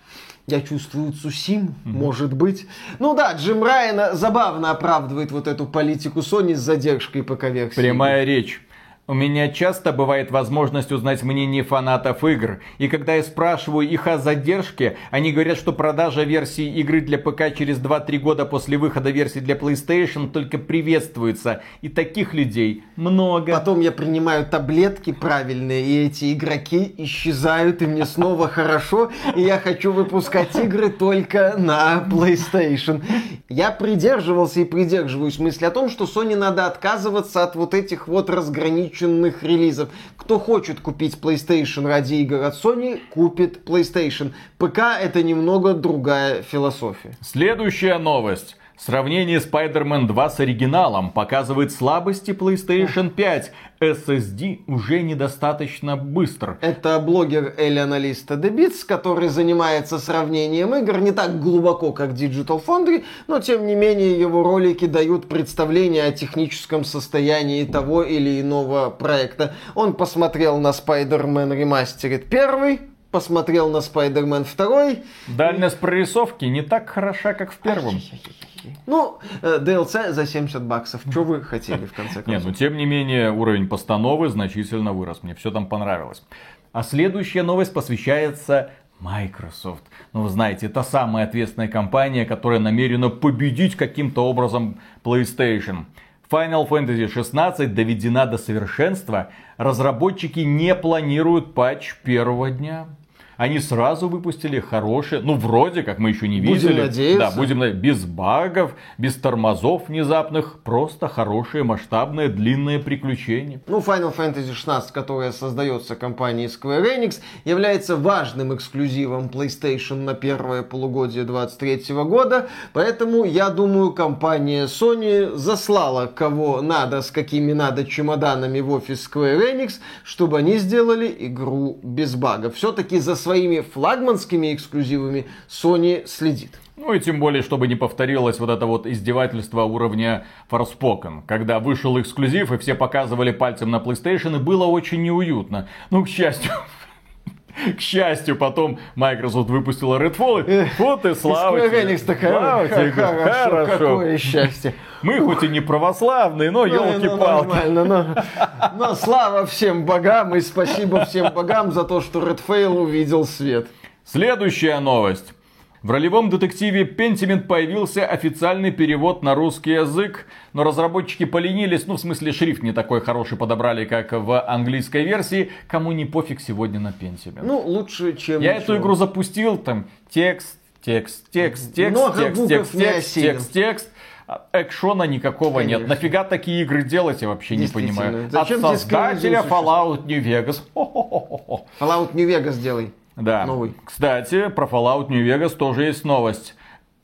Я чувствую Цусим, mm-hmm. может быть. Ну да, Джим Райан забавно оправдывает вот эту политику Sony с задержкой ПК-версии. Прямая речь. У меня часто бывает возможность узнать мнение фанатов игр, и когда я спрашиваю их о задержке, они говорят, что продажа версии игры для ПК через 2-3 года после выхода версии для PlayStation только приветствуется, и таких людей много. Потом я принимаю таблетки правильные, и эти игроки исчезают, и мне снова (laughs) хорошо, и я хочу выпускать игры только на PlayStation. Я придерживался и придерживаюсь мысли о том, что Sony надо отказываться от вот этих вот разграничений ограниченных релизов. Кто хочет купить PlayStation ради игр от Sony, купит PlayStation. ПК это немного другая философия. Следующая новость. Сравнение Spider-Man 2 с оригиналом показывает слабости PlayStation 5. SSD уже недостаточно быстр. Это блогер аналиста Debits, который занимается сравнением игр не так глубоко, как Digital Foundry, но тем не менее его ролики дают представление о техническом состоянии того или иного проекта. Он посмотрел на Spider-Man Remastered 1, посмотрел на Spider-Man 2. Дальность прорисовки не так хороша, как в первом. Ну, э, DLC за 70 баксов. Что вы хотели, в конце концов? Нет, ну тем не менее, уровень постановы значительно вырос. Мне все там понравилось. А следующая новость посвящается Microsoft. Ну, вы знаете, это самая ответственная компания, которая намерена победить каким-то образом PlayStation. Final Fantasy 16 доведена до совершенства. Разработчики не планируют патч первого дня они сразу выпустили хорошие, ну вроде как мы еще не видели. Будем надеяться. Да, будем надеяться. Без багов, без тормозов внезапных, просто хорошие, масштабные, длинные приключения. Ну, Final Fantasy 16, которая создается компанией Square Enix, является важным эксклюзивом PlayStation на первое полугодие 2023 года, поэтому я думаю, компания Sony заслала кого надо, с какими надо чемоданами в офис Square Enix, чтобы они сделали игру без багов. Все-таки за своими флагманскими эксклюзивами Sony следит. Ну и тем более, чтобы не повторилось вот это вот издевательство уровня Forspoken, когда вышел эксклюзив и все показывали пальцем на PlayStation и было очень неуютно. Ну, к счастью, (laughs) (laughs) к счастью, потом Microsoft выпустила Redfall, вот и слава тебе. Такая, тебе. Хорошо, какое счастье. Мы хоть и не православные, но елки-палки. Ну, нормально, но, но слава всем богам и спасибо всем богам за то, что Redfall увидел свет. Следующая новость. В ролевом детективе Pentiment появился официальный перевод на русский язык, но разработчики поленились, ну в смысле шрифт не такой хороший подобрали, как в английской версии, кому не пофиг сегодня на Pentiment. Ну, лучше, чем Я ничего. эту игру запустил, там текст, текст, текст, текст, Много текст, текст, текст, текст, текст, экшона никакого Конечно. нет. Нафига такие игры делать, я вообще не понимаю. Зачем От создателя Fallout New Vegas. (laughs) Fallout New Vegas делай. Да. Новый. Кстати, про Fallout New Vegas тоже есть новость.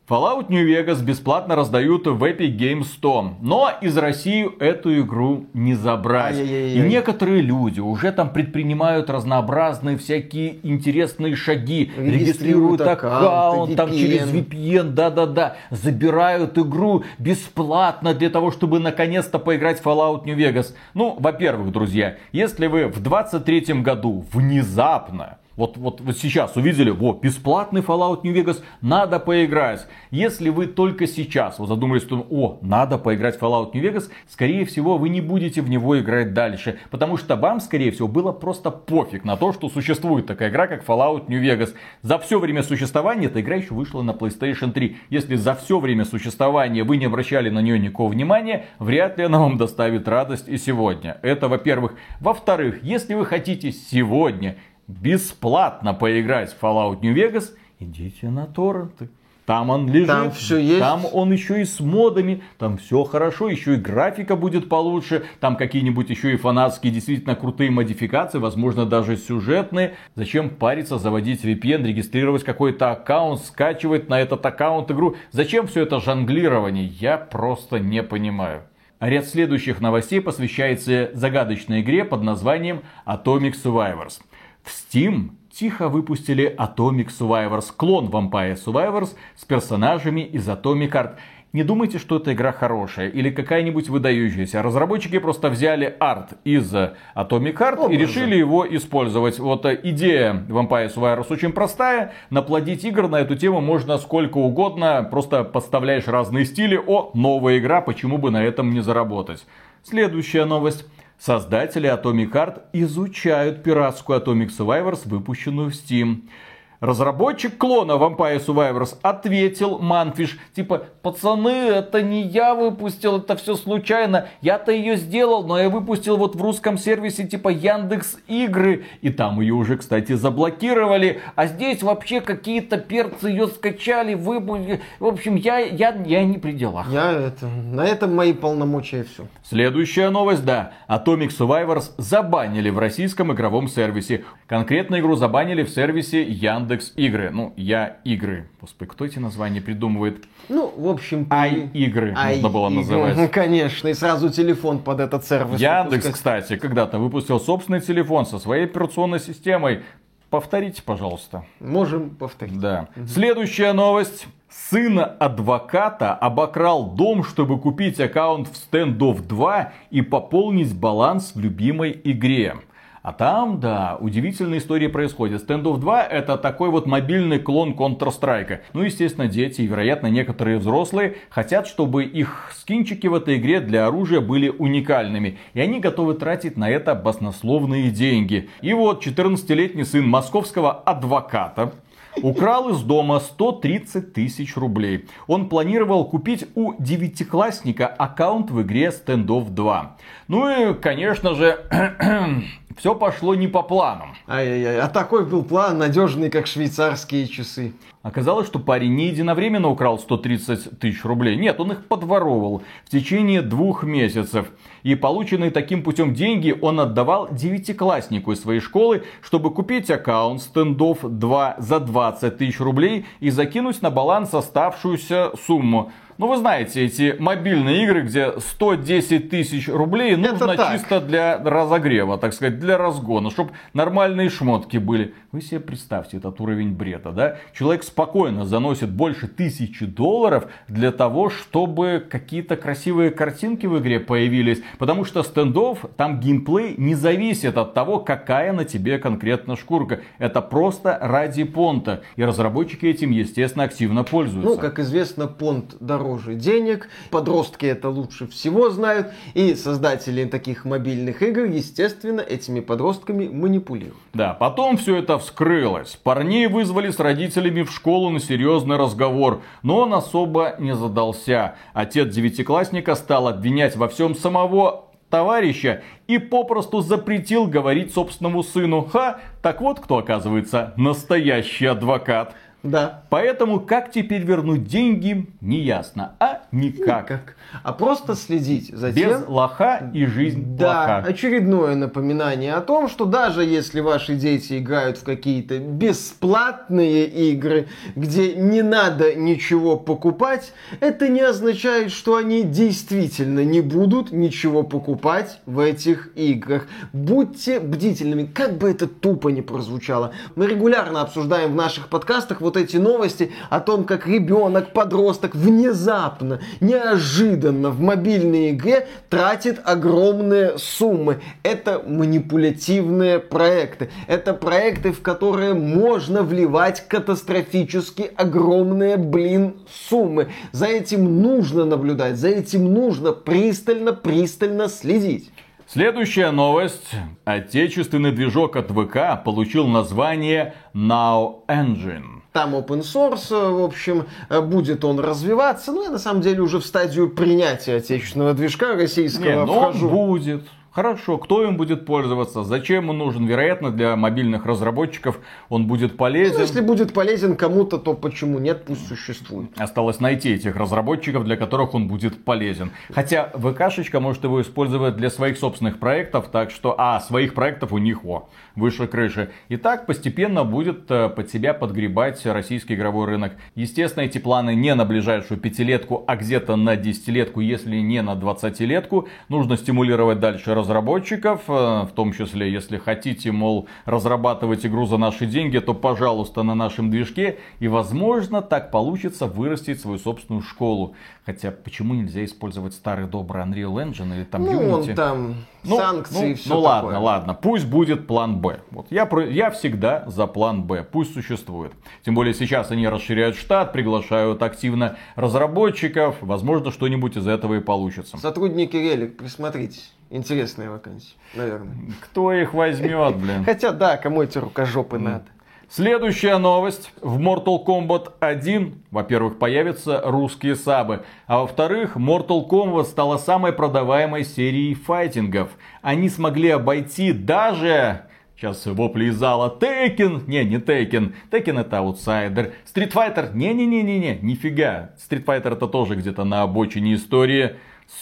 Fallout New Vegas бесплатно раздают в Epic Games 100. Но из России эту игру не забрать. И некоторые люди уже там предпринимают разнообразные всякие интересные шаги. Регистрируют, регистрируют аккаунт, там через VPN, да-да-да. Забирают игру бесплатно для того, чтобы наконец-то поиграть в Fallout New Vegas. Ну, во-первых, друзья, если вы в 23 году внезапно вот, вот, вот сейчас увидели, вот, бесплатный Fallout New Vegas, надо поиграть. Если вы только сейчас вот задумались, что, о, надо поиграть в Fallout New Vegas, скорее всего, вы не будете в него играть дальше. Потому что вам, скорее всего, было просто пофиг на то, что существует такая игра, как Fallout New Vegas. За все время существования эта игра еще вышла на PlayStation 3. Если за все время существования вы не обращали на нее никакого внимания, вряд ли она вам доставит радость и сегодня. Это, во-первых. Во-вторых, если вы хотите сегодня бесплатно поиграть в Fallout New Vegas, идите на торренты. Там он лежит, там все есть. Там он еще и с модами, там все хорошо, еще и графика будет получше, там какие-нибудь еще и фанатские действительно крутые модификации, возможно даже сюжетные. Зачем париться, заводить VPN, регистрировать какой-то аккаунт, скачивать на этот аккаунт игру? Зачем все это жонглирование? Я просто не понимаю. А ряд следующих новостей посвящается загадочной игре под названием Atomic Survivors. В Steam тихо выпустили Atomic Survivors, клон Vampire Survivors с персонажами из Atomic Art. Не думайте, что эта игра хорошая или какая-нибудь выдающаяся. Разработчики просто взяли арт из Atomic Art Образы. и решили его использовать. Вот э, идея Vampire Survivors очень простая. Наплодить игр на эту тему можно сколько угодно. Просто подставляешь разные стили. О, новая игра, почему бы на этом не заработать. Следующая новость. Создатели Atomic Art изучают пиратскую Atomic Survivors, выпущенную в Steam. Разработчик клона Vampire Survivors ответил Манфиш, типа, пацаны, это не я выпустил, это все случайно. Я-то ее сделал, но я выпустил вот в русском сервисе типа Яндекс Игры. И там ее уже, кстати, заблокировали. А здесь вообще какие-то перцы ее скачали, выпустили. В общем, я, я, я не при делах. Я это, на этом мои полномочия все. Следующая новость, да. Atomic Survivors забанили в российском игровом сервисе. Конкретно игру забанили в сервисе Яндекс Яндекс Игры. Ну, я игры. Господи, кто эти названия придумывает? Ну, в общем... Ай игры Ай нужно было игры. называть. Конечно, и сразу телефон под этот сервис. Яндекс, выпускать. кстати, когда-то выпустил собственный телефон со своей операционной системой. Повторите, пожалуйста. Можем повторить. Да. Следующая новость. Сын адвоката обокрал дом, чтобы купить аккаунт в Standoff 2 и пополнить баланс в любимой игре. А там, да, удивительные истории происходят. Standoff 2 это такой вот мобильный клон Counter-Strike. Ну, естественно, дети и, вероятно, некоторые взрослые хотят, чтобы их скинчики в этой игре для оружия были уникальными. И они готовы тратить на это баснословные деньги. И вот 14-летний сын московского адвоката украл из дома 130 тысяч рублей. Он планировал купить у девятиклассника аккаунт в игре Standoff 2. Ну и, конечно же, (clears throat) все пошло не по планам. Ай-яй-яй, а такой был план, надежный, как швейцарские часы. Оказалось, что парень не единовременно украл 130 тысяч рублей. Нет, он их подворовывал в течение двух месяцев. И полученные таким путем деньги он отдавал девятикласснику из своей школы, чтобы купить аккаунт Standoff 2 за 20 тысяч рублей и закинуть на баланс оставшуюся сумму. Ну, вы знаете, эти мобильные игры, где 110 тысяч рублей нужно чисто для разогрева, так сказать, для разгона, чтобы нормальные шмотки были. Вы себе представьте этот уровень бреда, да? Человек спокойно заносит больше тысячи долларов для того, чтобы какие-то красивые картинки в игре появились. Потому что стендов, там геймплей не зависит от того, какая на тебе конкретно шкурка. Это просто ради понта. И разработчики этим, естественно, активно пользуются. Ну, как известно, понт дороже денег. Подростки это лучше всего знают. И создатели таких мобильных игр, естественно, этими подростками манипулируют. Да, потом все это вскрылось. Парней вызвали с родителями в школу на серьезный разговор, но он особо не задался. Отец девятиклассника стал обвинять во всем самого товарища и попросту запретил говорить собственному сыну. Ха, так вот кто оказывается настоящий адвокат. Да. Поэтому как теперь вернуть деньги, не ясно. А никак. Как? А просто следить за Без тем, лоха и жизнь Да, плоха. очередное напоминание о том, что даже если ваши дети играют в какие-то бесплатные игры, где не надо ничего покупать, это не означает, что они действительно не будут ничего покупать в этих играх. Будьте бдительными, как бы это тупо не прозвучало. Мы регулярно обсуждаем в наших подкастах вот эти новости о том, как ребенок, подросток внезапно, неожиданно в мобильной игре тратит огромные суммы. Это манипулятивные проекты. Это проекты, в которые можно вливать катастрофически огромные, блин, суммы. За этим нужно наблюдать, за этим нужно пристально-пристально следить. Следующая новость. Отечественный движок от ВК получил название Now Engine. Там open source, э, в общем, э, будет он развиваться. Ну, я на самом деле уже в стадию принятия отечественного движка российского Не, но вхожу. будет. Хорошо, кто им будет пользоваться, зачем он нужен? Вероятно, для мобильных разработчиков он будет Ну, полезен. если будет полезен кому-то, то почему нет, пусть существует. Осталось найти этих разработчиков, для которых он будет полезен. Хотя ВКшечка может его использовать для своих собственных проектов, так что, а, своих проектов у них, о, выше крыши. И так постепенно будет э, под себя подгребать российский игровой рынок. Естественно, эти планы не на ближайшую пятилетку, а где-то на десятилетку, если не на двадцатилетку. Нужно стимулировать дальше разработчиков, э, в том числе, если хотите, мол, разрабатывать игру за наши деньги, то, пожалуйста, на нашем движке. И, возможно, так получится вырастить свою собственную школу. Хотя, почему нельзя использовать старый добрый Unreal Engine или там Ну, Unity? он там Ну, санкции ну, и все ну такое. ладно, ладно, пусть будет план Б. Вот я, про- я всегда за план Б, пусть существует. Тем более сейчас они расширяют штат, приглашают активно разработчиков, возможно что-нибудь из этого и получится. Сотрудники Relic, присмотритесь. Интересная вакансия, наверное. Кто их возьмет, блин? (laughs) Хотя да, кому эти рукожопы надо. Следующая новость. В Mortal Kombat 1, во-первых, появятся русские сабы. А во-вторых, Mortal Kombat стала самой продаваемой серией файтингов. Они смогли обойти даже... Сейчас вопли из зала. Tekken. Не, не Tekken. Tekken это аутсайдер. Fighter. Не-не-не-не-не. Нифига. Fighter это тоже где-то на обочине истории.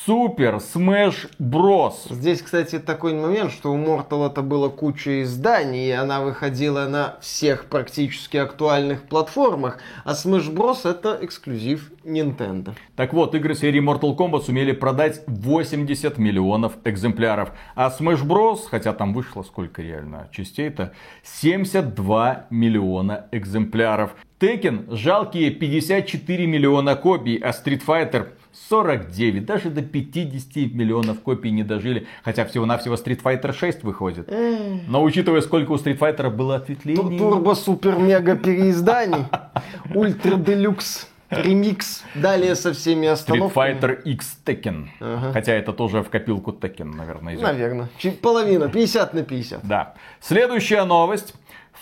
Супер Smash Bros. Здесь, кстати, такой момент, что у Mortal это было куча изданий, и она выходила на всех практически актуальных платформах, а Smash Bros это эксклюзив Nintendo. Так вот, игры серии Mortal Kombat сумели продать 80 миллионов экземпляров, а Smash Bros, хотя там вышло сколько реально частей-то, 72 миллиона экземпляров. Tekken жалкие 54 миллиона копий, а Street Fighter 49, даже до 50 миллионов копий не дожили. Хотя всего-навсего Street Fighter 6 выходит. Но учитывая, сколько у Street Fighter было ответвлений... Турбо супер мега переизданий. (laughs) Ультра делюкс. Ремикс. Далее со всеми Street остановками. Fighter X Tekken. Ага. Хотя это тоже в копилку Tekken, наверное, идет. Наверное. Чуть половина. 50 на 50. Да. Следующая новость.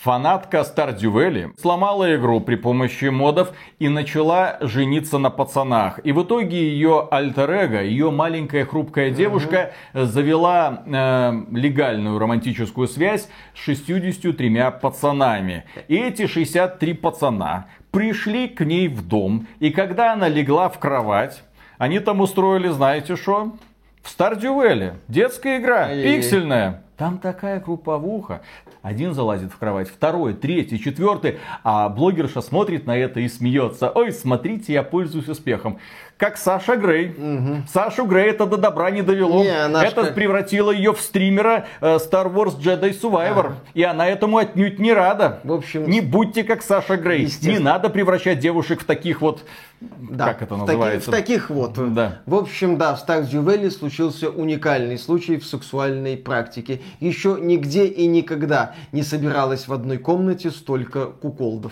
Фанатка Stardew Valley сломала игру при помощи модов и начала жениться на пацанах. И в итоге ее альтер ее маленькая хрупкая девушка, завела э, легальную романтическую связь с 63 пацанами. И эти 63 пацана пришли к ней в дом. И когда она легла в кровать, они там устроили, знаете что? В Valley. Детская игра, Ай-яй-яй. пиксельная. Там такая групповуха. Один залазит в кровать, второй, третий, четвертый. А блогерша смотрит на это и смеется. Ой, смотрите, я пользуюсь успехом. Как Саша Грей. Сашу Грей это до добра не довело. Не, это как- превратило ее в стримера э, Star Wars Jedi Survivor. Ага. И она этому отнюдь не рада. В общем, Не будьте как Саша Грей. Не надо превращать девушек в таких вот... Да, как это в таки- называется? в таких вот. Да. В общем, да, в Stardew Valley случился уникальный случай в сексуальной практике. Еще нигде и никогда не собиралось в одной комнате столько куколдов.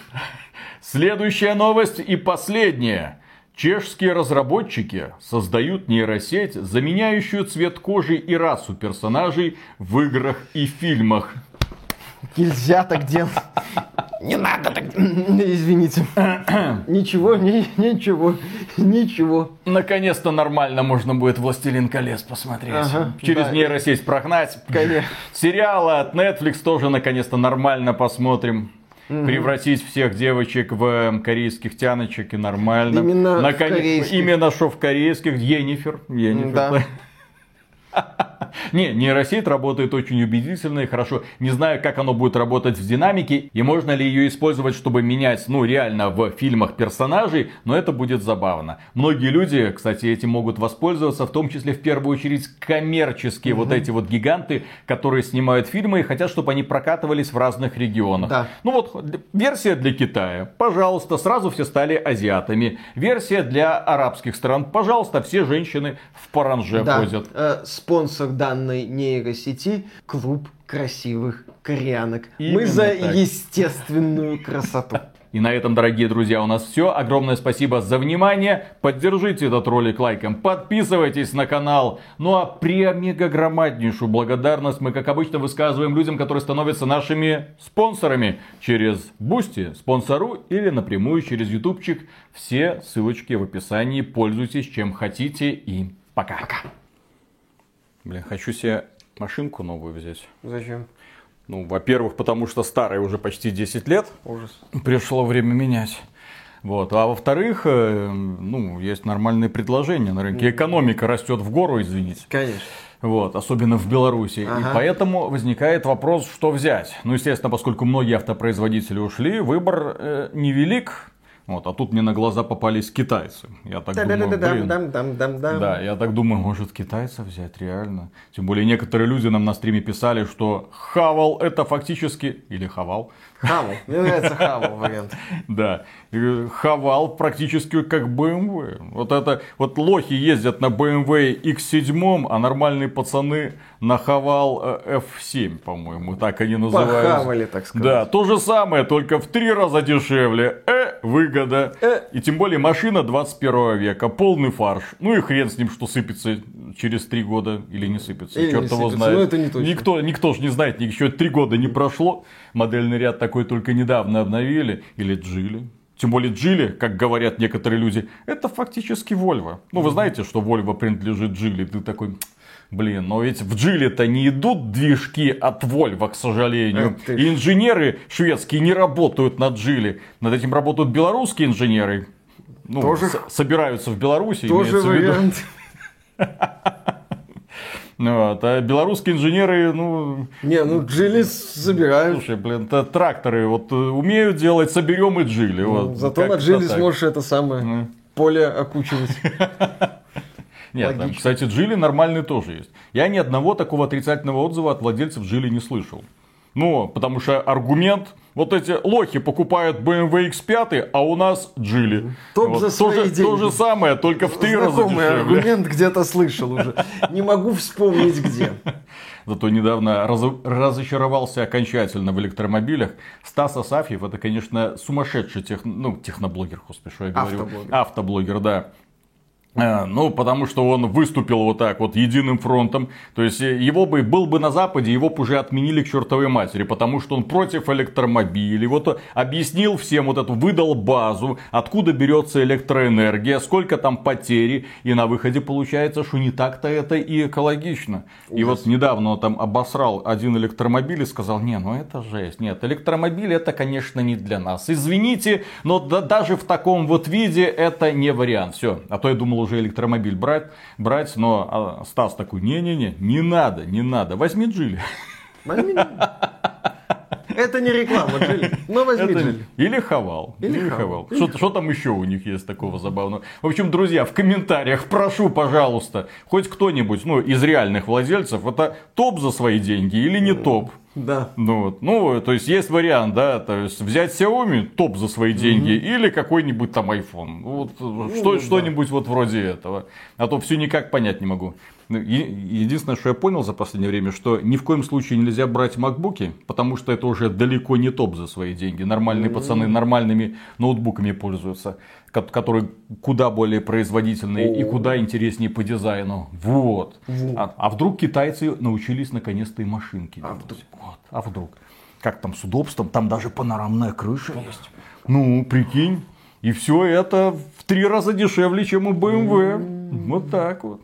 Следующая новость и последняя. Чешские разработчики создают нейросеть, заменяющую цвет кожи и расу персонажей в играх и фильмах. Нельзя так делать. Не надо так (laughs) Извините. Ничего, ни- ничего, ничего. Наконец-то нормально можно будет «Властелин колец» посмотреть. Ага, Через да. нейросеть прогнать. Конечно. Сериалы от Netflix тоже наконец-то нормально посмотрим. Превратить всех девочек в э, корейских тяночек и нормально. Именно в Наконец- корейских. Именно что в корейских. Енифер. Енифер. Да. (laughs) (laughs) Не, нейросеть работает очень убедительно и хорошо. Не знаю, как оно будет работать в динамике и можно ли ее использовать, чтобы менять, ну, реально в фильмах персонажей, но это будет забавно. Многие люди, кстати, этим могут воспользоваться, в том числе, в первую очередь, коммерческие вот эти вот гиганты, которые снимают фильмы и хотят, чтобы они прокатывались в разных регионах. Да. Ну вот, версия для Китая. Пожалуйста, сразу все стали азиатами. Версия для арабских стран. Пожалуйста, все женщины в паранже Да, ходят. э, спонсор данной нейросети – клуб красивых кореянок. Мы Именно за так. естественную красоту. (laughs) И на этом, дорогие друзья, у нас все. Огромное спасибо за внимание. Поддержите этот ролик лайком, подписывайтесь на канал. Ну а премегагромаднейшую благодарность мы, как обычно, высказываем людям, которые становятся нашими спонсорами через Boosty, спонсору или напрямую через ютубчик. Все ссылочки в описании. Пользуйтесь чем хотите и пока. Блин, хочу себе машинку новую взять. Зачем? Ну, во-первых, потому что старая уже почти 10 лет. Ужас. Пришло время менять. Вот. А во-вторых, э, ну, есть нормальные предложения на рынке. Экономика растет в гору, извините. Конечно. Вот, особенно в Беларуси. И Ага. поэтому возникает вопрос, что взять. Ну, естественно, поскольку многие автопроизводители ушли, выбор э, невелик. Вот, а тут мне на глаза попались китайцы. Я так думаю, блин, да, я так думаю, может китайцев взять реально. Тем более некоторые люди нам на стриме писали, что Хавал это фактически, или Хавал, Хавал. Мне нравится Хавал вариант. да, э, Хавал практически как BMW. Вот это, вот лохи ездят на BMW X7, а нормальные пацаны на Хавал э, F7, по-моему, так они называются. Похавали, так сказать. Да, то же самое, только в три раза дешевле. Э, выгода. Э. И тем более машина 21 века, полный фарш. Ну и хрен с ним, что сыпется через три года или не сыпется. Или Черт не его сыпется, знает. ну это не точно. Никто, никто же не знает, еще три года не прошло. Модельный ряд такой только недавно обновили. Или Джили. Тем более Джили, как говорят некоторые люди, это фактически Volvo. Ну, вы знаете, что Volvo принадлежит Джили. Ты такой, блин, но ведь в Джили-то не идут движки от Volvo, к сожалению. Ты. И инженеры шведские не работают над Джили. Над этим работают белорусские инженеры. Ну, Тоже- собираются в Беларуси. Тоже имеется в виду. (laughs) (laughs) Ну, вот. А белорусские инженеры, ну... Не, ну джили собирают. Слушай, блин, это тракторы вот э, умеют делать, соберем и джили. Ну, вот. Зато на джили так. сможешь это самое Ну. поле окучивать. (laughs) Нет, там, кстати, джили нормальные тоже есть. Я ни одного такого отрицательного отзыва от владельцев джили не слышал. Ну, потому что аргумент, вот эти лохи покупают BMW X5, а у нас джили. Топ Вот за то, свои же, то же самое, только в три раза дешевле. аргумент где-то слышал уже. Не могу вспомнить где. (laughs) Зато недавно раз- разочаровался окончательно в электромобилях. Стас Асафьев, это, конечно, сумасшедший тех... ну, техноблогер, господи, что я говорю. Автоблогер. Автоблогер, да. Э, Ну, потому что он выступил вот так вот единым фронтом. То есть, э, его бы, был бы на Западе, его бы уже отменили к чертовой матери, потому что он против электромобилей. Вот э, объяснил всем вот эту, выдал базу, откуда берется электроэнергия, сколько там потери. И на выходе получается, что не так-то это и экологично. И вот недавно он там обосрал один электромобиль и сказал, не, ну это жесть. Нет, электромобиль это, конечно, не для нас. Извините, но да- даже в таком вот виде это не вариант. Все. А то я думал уже электромобиль брать, брать но а, Стас такой, не-не-не, не надо, не надо. Возьми Джили. Возьми. Это не реклама, Джили. Но возьми Это- Джили. Или хавал. Или хавал. хавал. Что, что там еще у них есть такого забавного? В общем, друзья, в комментариях прошу, пожалуйста, хоть кто-нибудь, ну, из реальных владельцев, это топ за свои деньги или не топ? Да. Ну, вот. ну, то есть есть вариант, да, то есть взять Xiaomi топ за свои деньги или какой-нибудь там iPhone. Вот, что, да. что-нибудь вот вроде этого. А то все никак понять не могу. Ну, Единственное, что я понял за последнее время, что ни в коем случае нельзя брать макбуки, потому что это уже далеко не топ за свои деньги. Нормальные пацаны нормальными ноутбуками пользуются, ко- которые куда более производительные и О. куда интереснее по дизайну. Вот. Вот. А, а вдруг китайцы научились наконец-то и машинки А делать? вдруг? Вот. А вдруг? Как там с удобством? Там даже панорамная крыша есть. Ну, прикинь. И все это в три раза дешевле, чем у BMW. Вот так вот.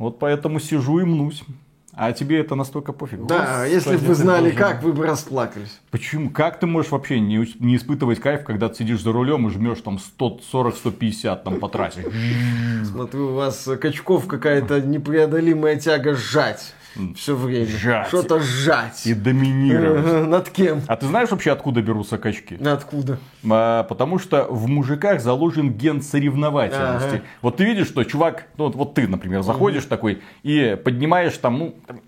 Вот поэтому сижу и мнусь. А тебе это настолько пофиг. Да, Господи, если бы вы знали, боже как, вы бы расплакались. Почему? Как ты можешь вообще не, не испытывать кайф, когда ты сидишь за рулем и жмешь там 140-150 там по трассе? Смотрю, у вас качков какая-то непреодолимая тяга сжать все время. Сжать. Что-то сжать. И доминировать. Ага, Над кем? А ты знаешь вообще, откуда берутся качки? Откуда? А, потому что в мужиках заложен ген соревновательности. Ага. Вот ты видишь, что чувак, ну вот, вот ты, например, заходишь такой и поднимаешь там, ну, там,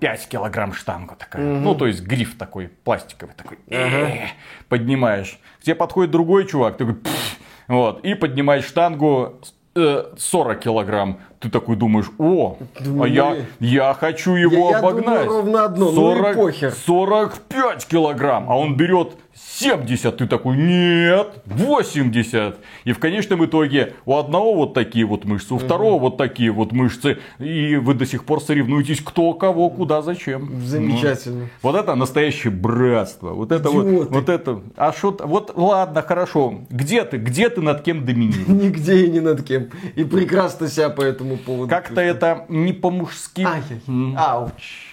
5 килограмм штангу такая. Ну, то есть гриф такой, пластиковый такой. э, Поднимаешь. К тебе подходит другой чувак, такой, «Пф». вот, и поднимаешь штангу э, 40 килограмм. Ты такой думаешь, о, Думаю, а я, ну я хочу его я обогнать. думаю ровно одно, ну и похер. 45 килограмм, а он берет 70, ты такой, нет, 80. И в конечном итоге у одного вот такие вот мышцы, у второго вот такие вот мышцы, и вы до сих пор соревнуетесь, кто кого, куда, зачем. Замечательно. Ну, вот это настоящее братство. Вот это вот, Идиоты. вот это. А что, вот ладно, хорошо. Где ты, где ты над кем доминируешь? (laughs) Нигде и ни над кем. И прекрасно себя по этому поводу. Как-то это не по-мужски. М. Ауч.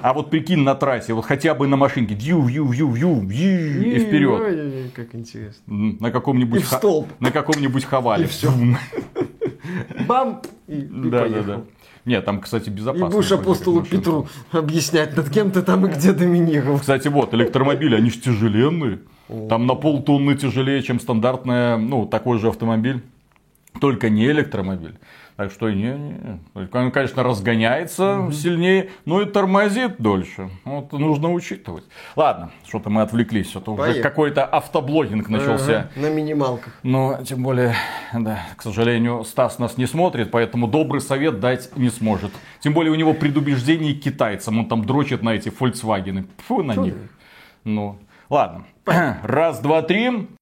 А вот прикинь на трассе, вот хотя бы на машинке, вью, вью, вью, вью, вью, и вперед. Как интересно. На каком-нибудь И столб. на каком-нибудь хавале. И. Бум. Бам! И, и Да, да, поехал. да. Нет, там, кстати, И безопасно. будешь вроде как апостолу. Петру объяснять, над кем ты там и где доминировал. Кстати, вот, электромобили, они же тяжеленные. Там на полтонны тяжелее, чем стандартная, ну, такой же автомобиль. Только не электромобиль. Так что, не, не. Он, конечно, разгоняется сильнее, но и тормозит дольше. Вот нужно учитывать. Ладно, что-то мы отвлеклись. Это уже Поехали. какой-то автоблогинг начался. Ага, на минималках. Но, тем более, да, к сожалению, Стас нас не смотрит, поэтому добрый совет дать не сможет. Тем более, у него предубеждение к китайцам. Он там дрочит на эти Volkswagen. Фу на Фу. них. Ну, ладно. (clears throat) Раз, два, три.